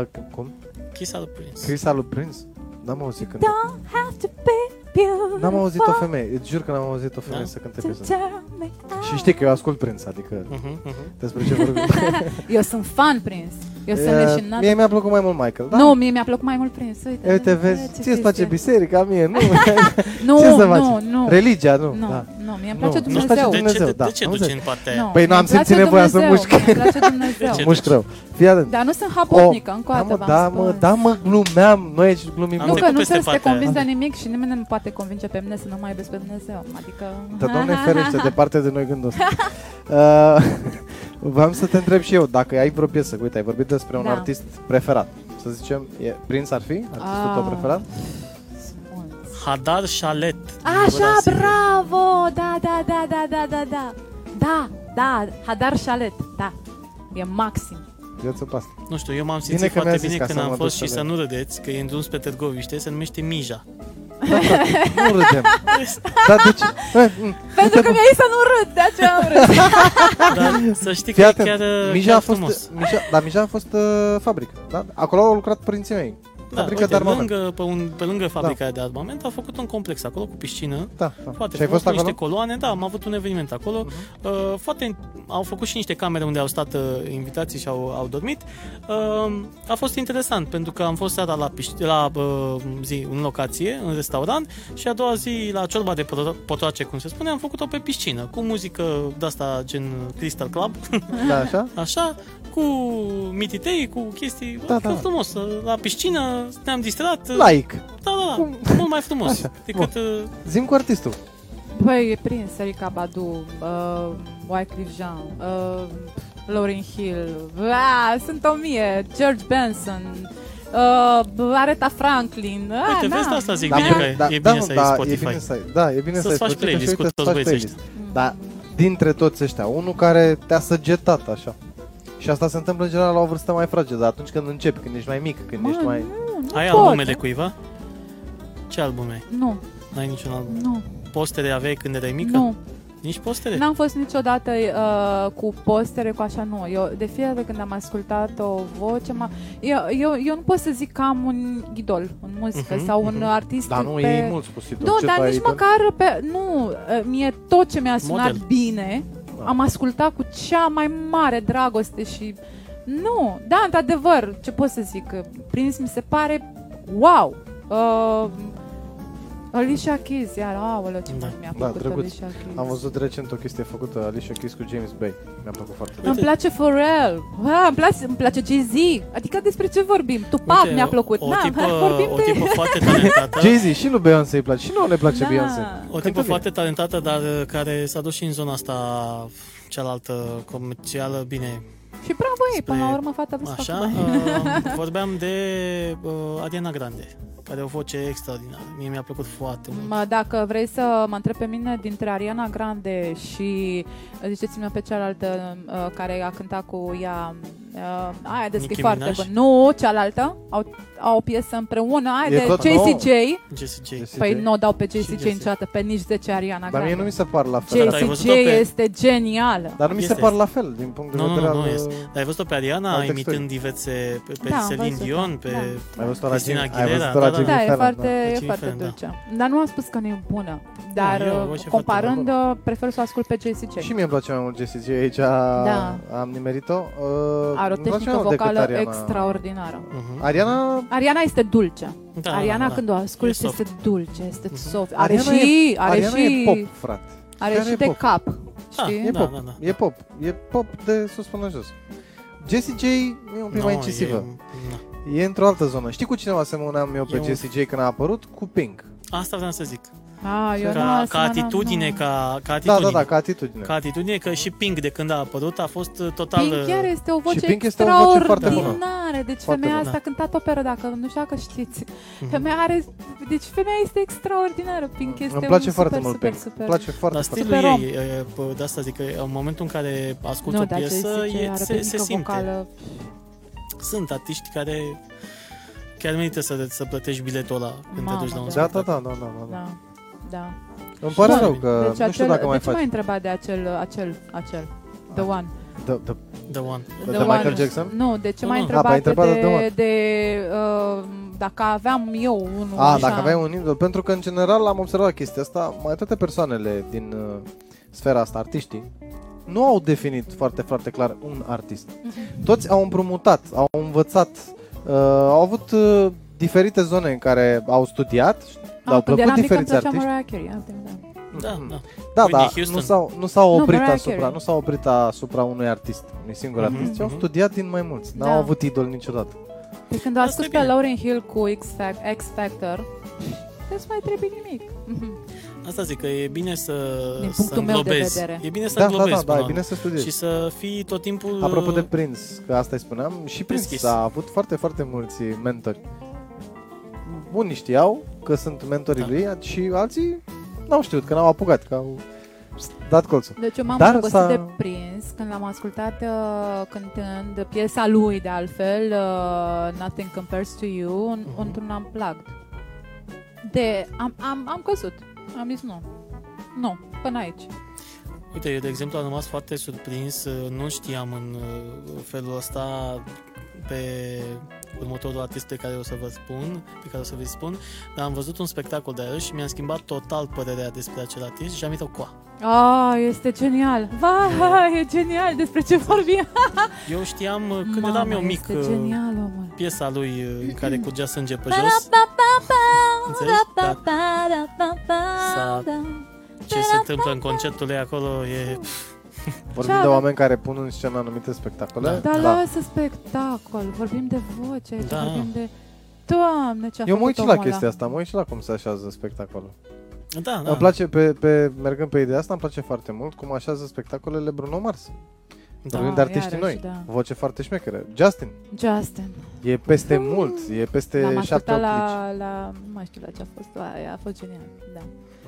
Uh, cum? Kiss al lui Prince. Chris lui Prince? N-am auzit când. Don't have to be beautiful N-am auzit o femeie, îți jur că n-am auzit o femeie Da? să cânte to piesă. tell me Și știi că eu ascult Prince, adică Mhm, mhm. despre ce vorbim. (laughs) Eu sunt fan Prince. Eu sunt E, leșinată. Mie mi-a plăcut mai mult Michael, da? Nu, mie mi-a plăcut mai mult Prince. Uite, E, Uite, ce vezi, ție îți chestie. place biserica, mie nu. Nu, (laughs) Ce să nu, faci? nu. Religia, nu. Nu, Da. nu, mie îmi Nu, place nu-ți Dumnezeu. place De Dumnezeu, ce, da, de ce am duci înțeles. în partea aia? Nu, Păi mie n-am îmi place simțit nevoia să Dumnezeu, mușc. mie îmi place (laughs) Dumnezeu. ce? Mușc rău. Fii atent. Dar nu sunt hapotnică, încă o da, dată mă, v-am da, mă, spus. da, mă, glumeam. Noi aici glumim Am Nu, mult. că trecut nu peste trebuie să te partea convingi de aia. nimic și nimeni nu poate convinge pe mine să nu mai iubesc pe Dumnezeu. Adică... Dar Doamne (laughs) ferește, departe de noi gândul ăsta. Uh, Vreau să te întreb și eu, dacă ai vreo piesă, uite, ai vorbit despre un Da. artist preferat. Să zicem, e, Prince ar fi artistul tău Ah. preferat? Hadar Shalet. din Așa, Brazilia. bravo! Da, da, da, da, da, da, da. Da, da, Hadar Shalet, da. E maxim. Viață pe asta. Nu știu, eu m-am Bine simțit că mi-a foarte zis bine ca când să am mă fost duc și să să le- nu râdeți, că e în drum spre Târgoviște, se numește Mija. Nu râdem. Dar de ce? Eh, mm, Pentru că mi-ai zis să nu râd, de aceea am râs. (laughs) Dar să știi că Fii e atent, chiar, Mija chiar a fost, frumos. Mija, dar Mija a fost uh, fabrică, da? Acolo au lucrat părinții mei. Da, fabrică uite, de armament. lângă, pe, un, pe lângă fabrica aia de armament a făcut un complex acolo cu piscină. Da, da. Foarte și ai frumos, fost cu acolo? Mhm. niște coloane, da, am avut un eveniment acolo. Uh, foarte, au făcut și niște camere unde au stat uh, invitații și au, au dormit. Uh, a fost interesant pentru că am fost seara la, pisc- la uh, zi, în locație, în restaurant și a doua zi la ciorba de potro- potoace, cum se spune, am făcut-o pe piscină, cu muzică de asta gen Crystal Club, Da, așa? (laughs) așa, cu mititei, cu chestii, Da, da, da. da. frumos. Uh, La piscină ne-am distrat. uh, Like. Da, da, Cum? da, mult mai frumos Așa, decât... Uh, Zim cu artistul. Băi, e prins Erika Badu, uh, Wycliffe Jean, uh, Lauryn Hill, ah, sunt o mie, George Benson, uh, Aretha Franklin. Ah, Uite, na. vezi, de asta zic Da, bine mă, că e bine să ai da, Spotify. E bine să ai, da, e bine Să-ți să ai faci Spotify playlist și cu uite, toți să faci băieții playlist. Dar dintre toți ăștia, unul care te-a săgetat așa. Și asta se întâmplă în general la o vârstă mai fragedă, atunci când începi, când ești mai mic, când Mă, ești mai... nu, nu Ai pot. albume de cuiva? Ce albume ai? Nu, N-ai niciun album. nu, Postere aveai când erai mică? nu. Nici postere? N-am fost niciodată uh, cu postere, cu așa, nu. Eu, de fiecare dată când am ascultat o voce, m eu, eu, eu nu pot să zic că am un idol în muzică Mhm, sau un mhm. artist Dar nu, pe... e mult spus idol. Nu, Ce dar tu ai nici idol? măcar pe... Nu, uh, mie tot ce mi-a sunat Model. bine, Da. am ascultat cu cea mai mare dragoste și... Nu, da, într-adevăr, ce pot să zic, Prince mi se pare wow. Uh, Alicia Keys, iar, aoleu, ce Da. mult mi-a Da, plăcut drăguț. Alicia Keys. Am văzut recent o chestie făcută Alicia Keys cu James Bay. Mi-a plăcut foarte mult. Îmi place Pharrell, ah, îmi, place, îmi place Jay-Z, adică despre ce vorbim? Tupac Uite, mi-a plăcut, o, da, o tipă, vorbim o de... tipă foarte (laughs) talentată. Jay-Z și lui Beyoncé îi place. Și nu le place Da. Beyoncé. O Cântă tipă bine. foarte talentată, dar uh, care s-a dus și în zona asta cealaltă comercială, bine, Și bravo ei, până la urmă fata vrei să așa. facă bani. Uh, (laughs) vorbeam de uh, Ariana Grande, care are o voce extraordinară. Mie mi-a plăcut foarte mult. Mă, dacă vrei să mă întreb pe mine dintre Ariana Grande și ziceți-mi pe cealaltă uh, care a cântat cu ea uh, aia de Nicki scrie foarte Minaj? bună. Nu, cealaltă. Au, au o piesă împreună, aia E de tot Jessie nouă. J. Jessie J. Jessie Păi J. nu o dau pe Jessie Și J Jessie. niciodată, pe nici 10 Ariana Dar Grande. mie nu mi se par la fel. Ai Jessie văzut-o J pe- este genială. Dar nu mi se Este, par este. la fel din punct de Nu, nu, vedere nu, al... nu este. Dar ai văzut-o pe Ariana Al imitând textului. diverse, pe, pe Da, am Celine văzut-o, Dion, da, pe... da. Ai văzut-o la Cristina Jimmy- ai Aguilera, văzut-o la da, da, Jimmy Da, e Fallon, foarte, da. e Jimmy foarte Fallon, da. dulce. Dar nu am spus că nu e bună. Dar eu o uh, voce foarte comparând, uh, prefer să o ascult pe Jessie J. Și mie îmi place mai mult Jessie J, aici Da. am nimerit-o. Uh, Are o îmi place tehnică mai mult decât vocală Ariana. extraordinară. Mhm. Ariana, Ariana este dulce. Da, Ariana da, da. când o ascult E soft. este dulce, este Mhm. soft. Are Ariana și, e, are Ariana și, e pop, frate. are Chiar și e de pop. cap. Da, Știi? E da, pop, da, da. e pop, e pop de sus până jos. Jessie J e un pic Nu, mai incisivă. e- na. E într-o altă zonă. Știi cu cine mă asemănam eu pe E un- Jessie J când a apărut? Cu Pink. Asta vreau să zic. Ah, eu ca, nu, ca asta n-am- atitudine, nu. ca, ca Da, atitudine. da, da, ca atitudine. Ca atitudine, că și Pink de când a apărut a fost uh, total... Pink chiar este o voce Pink este o voce foarte bună. extraordinară. Deci Foarte femeia bună. asta a cântat operă, dacă nu știu dacă știți. Mhm. Femeia are... Deci femeia este extraordinară. Pink este Îmi place un foarte super, mult super, Pink. super. Îmi place foarte, Dar foarte stilul Super om. ei, e, p- de asta zic că în momentul în care ascult nu, o dar ce piesă, zice, e, are se, tehnică se simte. vocală. Sunt artiști care chiar merită să, să plătești biletul ăla când Mamă, te duci la un da. Da, da, spectacol. da, da, da, da. Da, da. Îmi pare Bun. rău că Deci nu știu acel, dacă mai de ce m-ai faci. întrebat de acel, acel, acel, the one? The, the, The One. de The Michael one. Jackson? Nu, de ce Nu, m-ai nu. întrebat, Ah, m-ai întrebat de de, The de, One. de uh, dacă aveam eu unul A, așa. dacă aveai un idol, pentru că în general am observat chestia asta, mai toate persoanele din uh, sfera asta, artiștii, nu au definit foarte, foarte clar un artist. Mhm. Toți au împrumutat, au învățat, uh, au avut uh, diferite zone în care au studiat, Ah, au când plăcut eram mică, diferiți îmi plăcea artiști. Mariah Carey, asta, da. Da, Mhm. da. Da, Whitney da, Houston. nu s-au, nu s-au Nu, oprit Mariah asupra, Carey. nu s-au oprit asupra unui artist, unui singur Mhm, artist, ci au mhm. studiat din mai mulți, n-au Da. avut idol niciodată. Deci când o Asta ascult e pe bine. Lauryn Hill cu X, Fac- X Factor, nu mai trebuie nimic. Mhm. (laughs) Asta zic că e bine să, Din să punctul meu de înglobezi. vedere. E bine să Da, da, înglobezi da, da, până e la bine să studiezi. Și să fii tot timpul... Apropo de uh, Prince, că asta îi spuneam, și Prince Deschis. a avut foarte, foarte mulți mentori. Unii știau că sunt mentorii Da. lui și alții n-au știut, că n-au apucat, că au dat colțul. Deci eu m-am Dar îndrăgostit s-a- de prins când l-am ascultat uh, cântând piesa lui, de altfel, uh, Nothing Compares to You, în, Mhm. într-un unplugged. De, am, am, am căzut. Am zis nu. Nu, până aici. Uite, eu de exemplu am rămas foarte surprins, uh, nu știam în uh, felul ăsta pe următorul artist pe care o să vă spun, pe care o să vă spun, dar am văzut un spectacol de aia și mi-a schimbat total părerea despre acel artist și am uitat coa. Ah, este genial. Vai, e genial. Despre ce vorbim? (laughs) Eu știam uh, când Mamă, eram eu mic Este uh, genial, omul. piesa lui uh, în care curgea sânge pe jos, Înțelegi? Da. ce se întâmplă în concertul ei acolo e... (laughs) Vorbim Ce de avem? oameni care pun în scenă anumite spectacole. Da. Dar Da. lasă spectacol. Vorbim de voce aici, Da. vorbim de... Doamne, ce a Eu mă făcut uit și la omul chestia ăla. asta, mă uit și la cum se așează spectacolul. Da, da. Îmi place, pe, pe, mergând pe ideea asta, îmi place foarte mult cum așează spectacolele Bruno Mars. da. Vorbim de artiștii iarăși, noi. da. Voce foarte șmecere. Justin. Justin. E peste mult, e peste L-am 7 ascultat 8 la, la... Nu mai știu la ce a fost. Aia a fost genial. Da.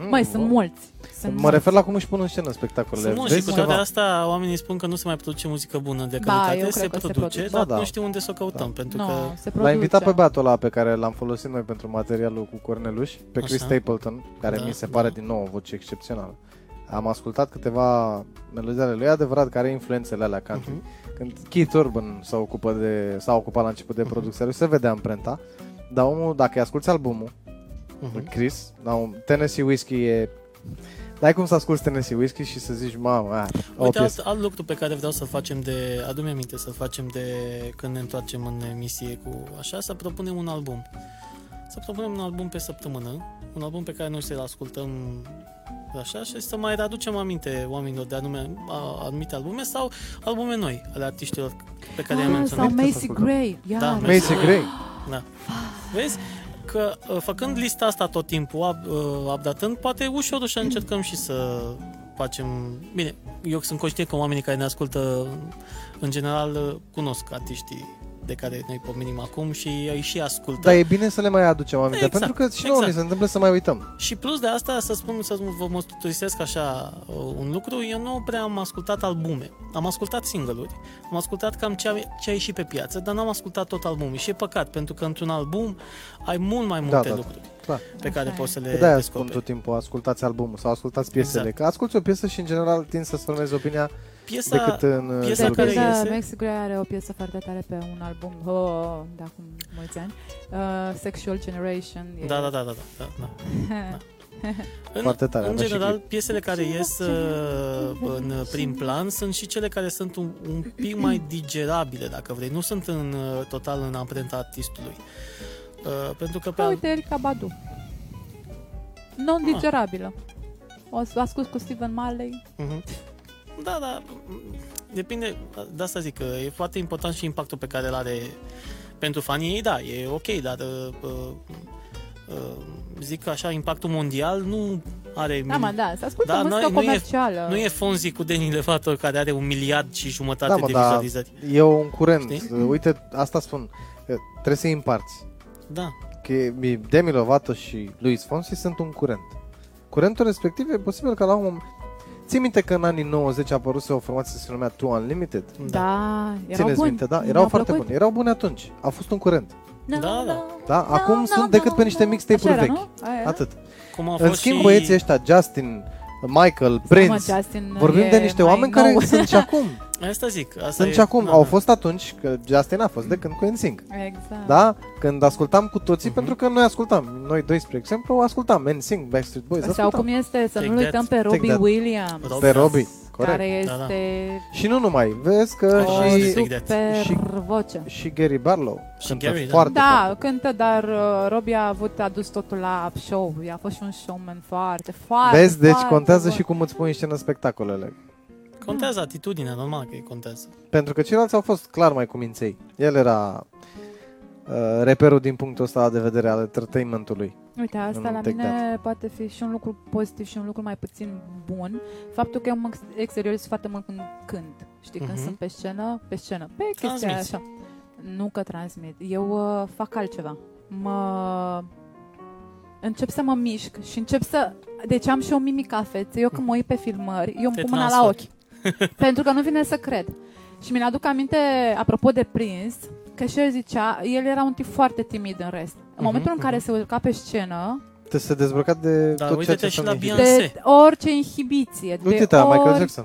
Mm, Mai sunt mulți. Sunt Mă mulți. refer la cum își pun în scenă spectacolele. Sunt mulți și Vezi cu toate ceva? astea oamenii spun că nu se mai produce muzică bună de Ba, calitate, eu se, cred că se produce, produce. dar Ba, da. nu știu unde să o căutăm, Da. pentru Nu, că se produce. L-a invitat pe băiatul ăla pe care l-am folosit noi pentru materialul cu Corneluș, pe Chris Așa. Stapleton, care Da, mi se da. pare din nou o voce excepțională. Am ascultat câteva melodii ale lui, e adevărat că are influențele alea country. Mhm. Când Keith Urban s-a, ocupă de, s-a ocupat la început de Mhm. producția lui, se vedea amprenta. Dar omul, dacă îi asculti albumul, Mhm. lui Chris, la un Tennessee Whiskey e... Dai cum să asculti Tennessee Whiskey și să zici, mamă, a, o Uite, piesă. alt, alt lucru pe care vreau să-l facem de... Adu-mi aminte să-l facem de când ne întoarcem în emisie cu așa, să propunem un album. Să propunem un album pe săptămână, un album pe care noi să-l ascultăm așa și să mai aducem aminte oamenilor de anume, a, anumite albume sau albume noi ale artiștilor pe care i-am Ah, sau menționat. Merita să Macy ascultăm. Gray. Ia, Da, Macy Gray. Da. Vezi? Că uh, făcând lista asta tot timpul, up, uh, updatând, poate ușor să încercăm și să facem... Bine, eu sunt conștient că oamenii care ne ascultă în general uh, cunosc artiștii de care noi pomenim acum și îi și ascultă. Dar e bine să le mai aducem aminte, Exact, pentru că și nouă exact. ni se întâmplă să mai uităm. Și plus de asta, să spun, să vă mărturisesc așa uh, un lucru, eu nu prea am ascultat albume. Am ascultat single-uri, am ascultat cam ce a, ce a ieșit pe piață, dar n-am ascultat tot albumul. Și e păcat, pentru că într-un album ai mult mai multe Da, da. lucruri Clar. pe care Așa poți să e. le De aia spun descoperi. tot timpul, ascultați albumul sau ascultați piesele. Exact. Că asculti o piesă și în general tind să-ți formezi opinia Piesa, decât în piesa jurul care piesei. iese- Da, Max Gray are o piesă foarte tare pe un album oh, de acum mulți ani. Uh, Sexual Generation. E- Da, da, da, da, da, da. (laughs) În, Foarte tare, în avea și general, clip. piesele care ies uh, în prim plan sunt și cele care sunt un, un pic mai (clears throat) digerabile, dacă vrei. Nu sunt în uh, total în amprenta artistului. Uh, pentru că pe Da, al- uite, Erika Badu. Non-digerabilă. O să ascult cu Steven Marley. Mhm. Da, da, depinde, de asta zic că e foarte important și impactul pe care îl are pentru fanii ei, da, e ok, dar uh, uh, uh, zic așa, impactul mondial nu are... Da, mă, da, să ascultă Da, muzică noi- nu e- comercială. Nu e Fonzi cu Deni Levator care are un miliard și jumătate Da, mă, de dar vizualizări. e un curent. Știi? Uite, asta spun. că Trebuie să îi împarți. Da. Că Demi Lovato și Luis Fonsi sunt un curent. Curentul respectiv e posibil că la un moment... Ții minte că în anii 90 a apărut o formație se numea Two Unlimited? Da, erau Țineți buni. minte, da? Mi-au Erau foarte plăcut. buni. Erau buni atunci. A fost un curent. Da, Da, da. Da? Acum sunt decât pe niște mixtape-uri Așa era, vechi. nu? Aia era? Atât. Cum a În fost schimb, și... băieții ăștia, Justin, Michael, Mă, Prince, Justin vorbim e de niște mai oameni nou. care sunt și acum. (laughs) Asta zic. Asta Sunt e, și acum. da, Au da. fost atunci, că Justin a fost de când cu NSYNC. Exact. Da? Când ascultam cu toții, Mhm. pentru că noi ascultam. Noi doi, spre exemplu, ascultam NSYNC, Backstreet Boys, Sau ascultam. cum este, să Take nu uităm that. pe Take Robbie that. Williams, Rob- Pe Robbie, corect. care Da, da. este Și nu numai, vezi că o și- și, super și- voce. și Gary Barlow Și cântă Gary, da. foarte, Da, foarte. cântă, dar uh, Robbie a avut a adus totul la show. A fost și un showman foarte, foarte, Vezi, deci foarte contează bun. și cum îți pui în scenă spectacolele. Contează atitudinea, normal că contează. Pentru că ceilalți au fost clar mai cuminței. El era uh, reperul din punctul ăsta de vedere al entertainmentului. Uite, asta în la Take mine poate fi și un lucru pozitiv și un lucru mai puțin bun. Faptul că eu mă ex- exteriorizez foarte mult când cânt. Știi, când Mhm. sunt pe scenă, pe scenă, pe chestia Transmiți. așa. Nu că transmit. Eu uh, fac altceva. Mă... Încep să mă mișc și încep să... Deci am și o mimică a feței. Eu când mă uit pe filmări, eu îmi Te pun mâna la transformi. ochi. (laughs) pentru că nu vine să cred. Și mi-l aduc aminte, apropo de Prince, că și el zicea, el era un tip foarte timid în rest. În Mhm, momentul în care mhm. se urca pe scenă, Te se dezbrăcat de Da, tot ceea uite-te ce și la sunt Beyoncé. de orice inhibiție, de Uite-te, la Michael ori... Jackson.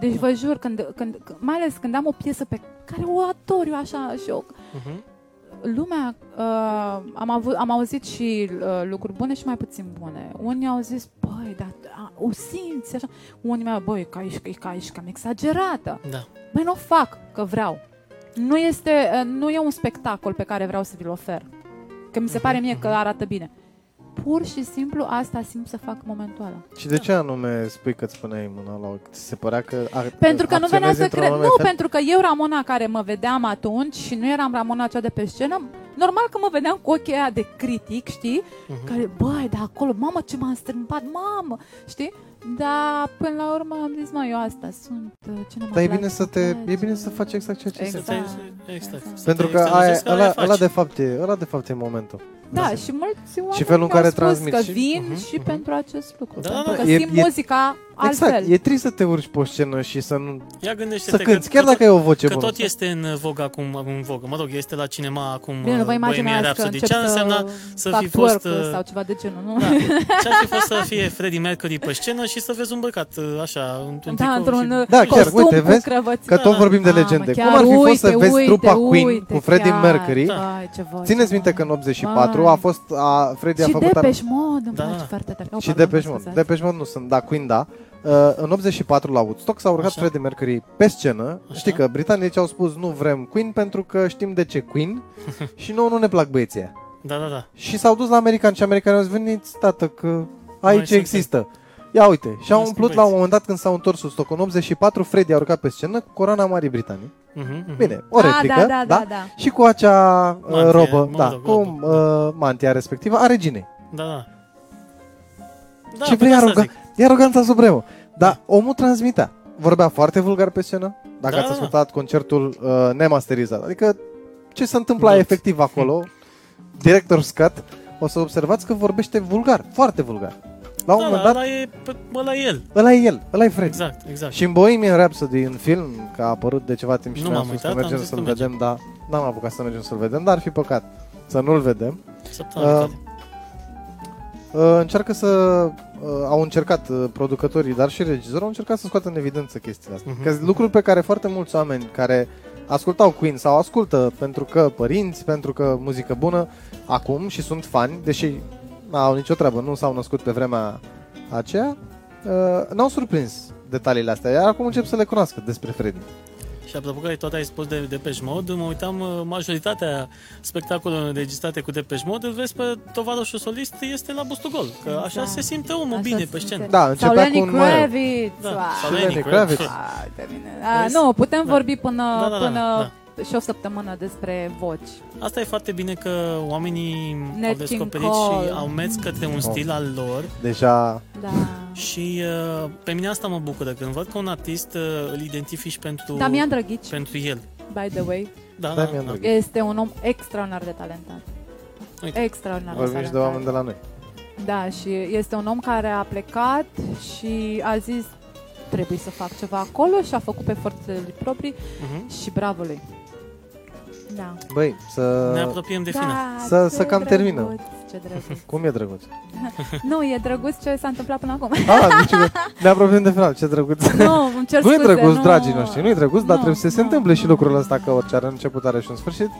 Deci vă jur, când, când, mai ales când am o piesă pe care o ador eu așa și eu, Mhm. Lumea, uh, am, avut, am auzit și uh, lucruri bune și mai puțin bune. Unii au zis, băi, dar a, o simți așa. Unii mi-au băi, că ești, că ești cam exagerată. Da. Băi, nu o fac, că vreau. Nu, este, uh, nu e un spectacol pe care vreau să vi-l ofer. Că mi se pare mie că arată bine. Pur și simplu asta simt să fac în momentul ăla. Și de ce anume spui că îți puneai mâna la ochi? Ți se părea că ar, Pentru că nu venea acționezi să într-un cred. anume Nu, fel? pentru că eu, Ramona, care mă vedeam atunci și nu eram Ramona cea de pe scenă, normal că mă vedeam cu ochii aia de critic, știi? Mhm. Care, băi, de acolo, mamă, ce m-am strâmbat, mamă, știi? Dar până la urmă am zis, mă, eu asta sunt, uh, cine mă Dar e place, bine să mă te, e place. bine să faci exact ceea ce Exact. simți. Să te- Exact. Exact. Să Pentru te că aia, exterzezi, ăla, care ăla, faci. de fapt e, ăla de fapt e momentul. Da, Da. și mulți oameni felul în mi-au care spus transmiți că și- vin Mhm, și mhm. pentru acest lucru. Da, pentru da, că e- simt e- muzica altfel. Exact, e trist să te urci pe o scenă și să nu... Ia gândește-te Să că, cânti, chiar că dacă e o voce Că bună. tot este în vogă acum, în vogă. Mă rog, este la cinema acum Bine, nu vă uh, Bohemian imaginați că Rhapsody. încep Ce ar însemna să fac fi fost... twerk uh, sau ceva de genul, nu? Da. (laughs) Ce ar fi fost să fie Freddie Mercury pe scenă și să vezi un băcat uh, așa, într-un Da, tricou într-un și... uh, Da, chiar, costum uite, cu vezi? crăvăți. Că tot Da. vorbim de Mamă, legende. chiar, Cum ar fi fost uite, să vezi uite, trupa Queen uite, cu Freddie chiar. Mercury? Da. Vai, ce voce, Țineți minte mă. că în 84 Vai. a fost, a, Freddie a Și făcut... Depeche Mode, îmi Da, place da. foarte tare. Oh, și pardon, Depeche mă Mode. scuzați. Depeche Mode nu sunt, da, Queen da. Uh, în 84 la Woodstock s-a urcat Așa. Freddie Mercury pe scenă. Așa. Știi că britanicii au spus nu vrem Queen pentru că știm de ce Queen (laughs) și nouă nu ne plac băieții aia. Da, da, da. Și s-au dus la americani și americanii au zis veniți tată că aici suntem. există. Ia uite, și au Noi umplut suntem la un băieți. moment dat când s-au întors sus Stock în 84, Freddie a urcat pe scenă cu coroana Marii Britanii. Mhm, mhm. Bine, o Ah, replică, da, da, da, da. Și cu acea uh, Mantie, robă, mă da, rog, cu robă, uh, mantia respectivă a reginei. Da, da. Da, Ce pe vrei asta aroga- zic. E aroganța supremă. Dar omul transmitea. Vorbea foarte vulgar pe scenă. Dacă Da, ați da. ascultat concertul uh, nemasterizat. Adică ce se întâmplă Da. efectiv acolo, director scat, o să observați că vorbește vulgar, foarte vulgar. La un Da, moment da, dat, ăla e, pe- ăla e el. ăla e el, ăla e Fred. Exact, exact. Și în Bohemian Rhapsody, în film, că a apărut de ceva timp și Nu ne-am m-am spus că uitat, am mergem zis să-l că mergem. vedem, dar n-am apucat să mergem să-l vedem, dar ar fi păcat să nu-l vedem. Săptămâna Uh, viitoare. Uh, încearcă să uh, au încercat uh, producătorii, dar și regizorul au încercat să scoată în evidență chestiile astea. Mhm. Că sunt lucruri pe care foarte mulți oameni care ascultau Queen sau ascultă pentru că părinți, pentru că muzică bună acum și sunt fani, deși n-au nicio treabă, nu s-au născut pe vremea aceea, uh, n-au surprins detaliile astea, iar acum încep să le cunoască despre Freddy. Și apropo că tot ai spus de Depeche Mode, mă uitam uh, majoritatea spectacolelor înregistrate cu Depeche Mode, îl vezi pe tovarășul solist, este la Bustugol. Că așa Exact. se simte omul Așa bine se pe simte. scenă. Da, Sau începea Lenny cu un Mario. Kravitz. Da, Wow. sau Și Lenny Lenny Kravitz. Kravitz. Ah, de mine. Ah, Vezi? nu, putem Da. vorbi până, Da, da, da, până da. Și o săptămână despre voci. Asta e foarte bine că oamenii Nat au King descoperit Cole. și au mers către un stil al lor Deja Da. și uh, pe mine asta mă bucură când văd că un artist uh, îl identifici pentru, Damian Drăghici, pentru el. by the way, Da, da, Damian da. Drăghici. este un om extraordinar de talentat. Uite. Extraordinar de vorbim și de talentat. oameni de la noi. Da, și este un om care a plecat și a zis trebuie să fac ceva acolo și a făcut pe forțele lui proprii Mhm. și bravo lui. Da. Băi, să... Ne apropiem de final. Da, Să- ce să cam drăguț, terminăm. Ce drăguț. Cum e drăguț? (laughs) nu, e drăguț ce s-a întâmplat până acum. Ah, deci că ne apropiem de final, ce drăguț. nu, îmi cer Nu e scuze, drăguț, nu. dragii noștri, nu e drăguț, dar Nu, trebuie să se nu, întâmple și nu. lucrul ăsta, că orice are început are și un sfârșit.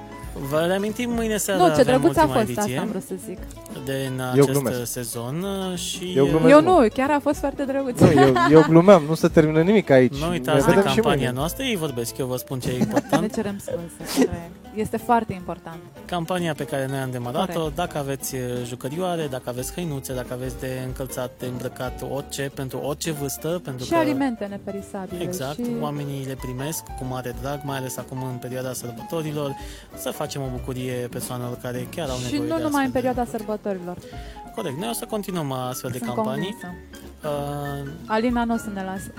Vă reamintim mâine seara Nu, ce avem drăguț a ultima fost, ediție asta am vrut să zic. din Eu acest glumesc. sezon uh, și Eu uh, glumesc. Eu mult. nu, chiar a fost foarte drăguț. Nu, eu, eu glumeam, nu se termină nimic aici. nu ne uitați de vedem și campania mâine. noastră, ei vorbesc, eu vă spun ce e Ne important. cerem scuze, corect. Este foarte important. Campania pe care noi am demarat-o, Corect. dacă aveți uh, jucărioare, dacă aveți hăinuțe, dacă aveți de încălțat, de îmbrăcat, orice, pentru orice vârstă, pentru și că alimente neperisabile. Exact, și... oamenii le primesc cu mare drag, mai ales acum în perioada sărbătorilor, să facem o bucurie persoanelor care chiar au Și nevoie nu de numai în astfel de- perioada sărbătorilor. Corect, noi o să continuăm astfel de Sunt campanii. convinsă. Uh, Alina nu o să ne lasă.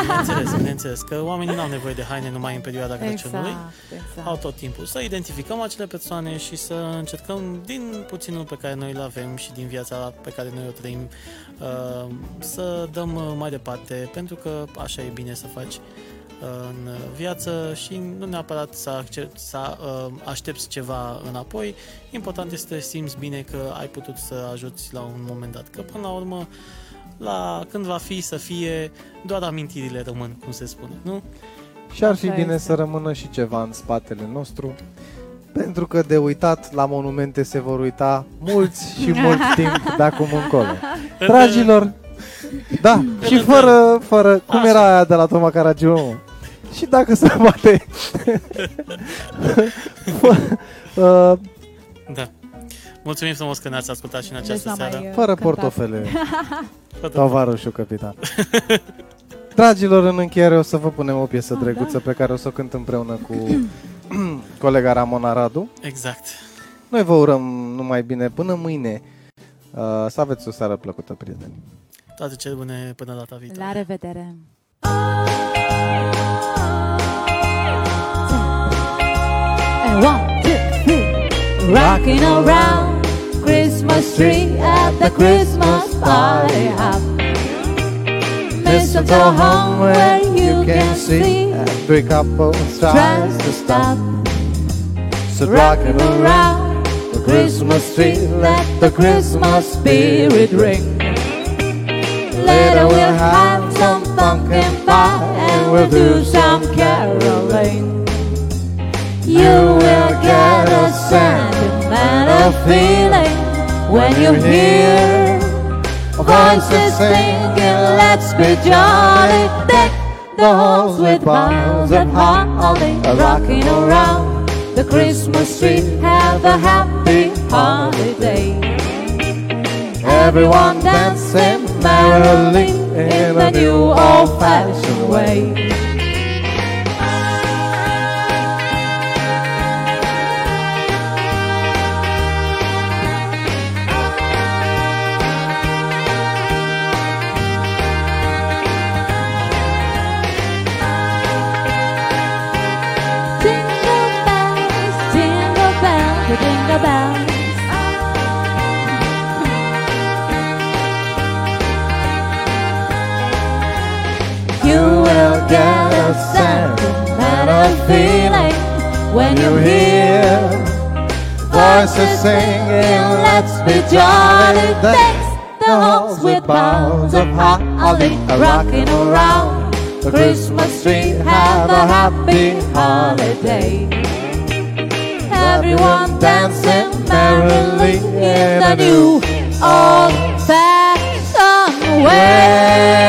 bineînțeles, bineînțeles că oamenii nu au nevoie de haine numai în perioada Crăciunului. Exact, exact. Au tot timpul să identificăm acele persoane și să încercăm din puținul pe care noi îl avem și din viața pe care noi o trăim uh, să dăm uh, mai departe, pentru că așa e bine să faci uh, în viață și nu neapărat să, accept, să uh, aștepți ceva înapoi. Important este să simți bine că ai putut să ajuți la un moment dat. Că până la urmă, la când va fi să fie, doar amintirile rămân, cum se spune, nu? Și ar fi Așa bine este. să rămână și ceva în spatele nostru, pentru că de uitat la monumente se vor uita mulți și (laughs) mult timp de acum încolo. Dragilor, da, și fără, fără, cum Așa. era aia de la Toma Caragiu? Mă? Și dacă se poate... (laughs) uh, Da. Mulțumim frumos că ne-ați ascultat și în această Deci n-am seară. mai, uh, fără cântat. portofele, (laughs) Fără- tovarășul capitan. (laughs) Dragilor, în încheiere o să vă punem o piesă Ah, drăguță pe care o să o cânt împreună cu (clears throat) colega Ramona Radu. Exact. Noi vă urăm numai bine până mâine. Uh, să aveți o seară plăcută, prieteni. Toate cele bune până data viitoare. La revedere! And one, two, three. Rocking around Christmas tree at the Christmas party hop. Mistletoe home where you can see every couple tries to stop. So Rocking around the Christmas tree, let the Christmas spirit ring. Later we'll have some pumpkin pie and we'll do some caroling. You will get a sentimental feeling when you hear voices singing, let's be jolly. Deck the halls with boughs of holly, rocking around the Christmas tree. Have a happy holiday. Everyone dancing merrily in the new old-fashioned way. Sentimental feeling when you hear voices singing, let's be jolly. Thanks the halls with boughs of holly, rocking around the Christmas tree. Have a happy holiday. Everyone dancing merrily in the new old-fashioned way.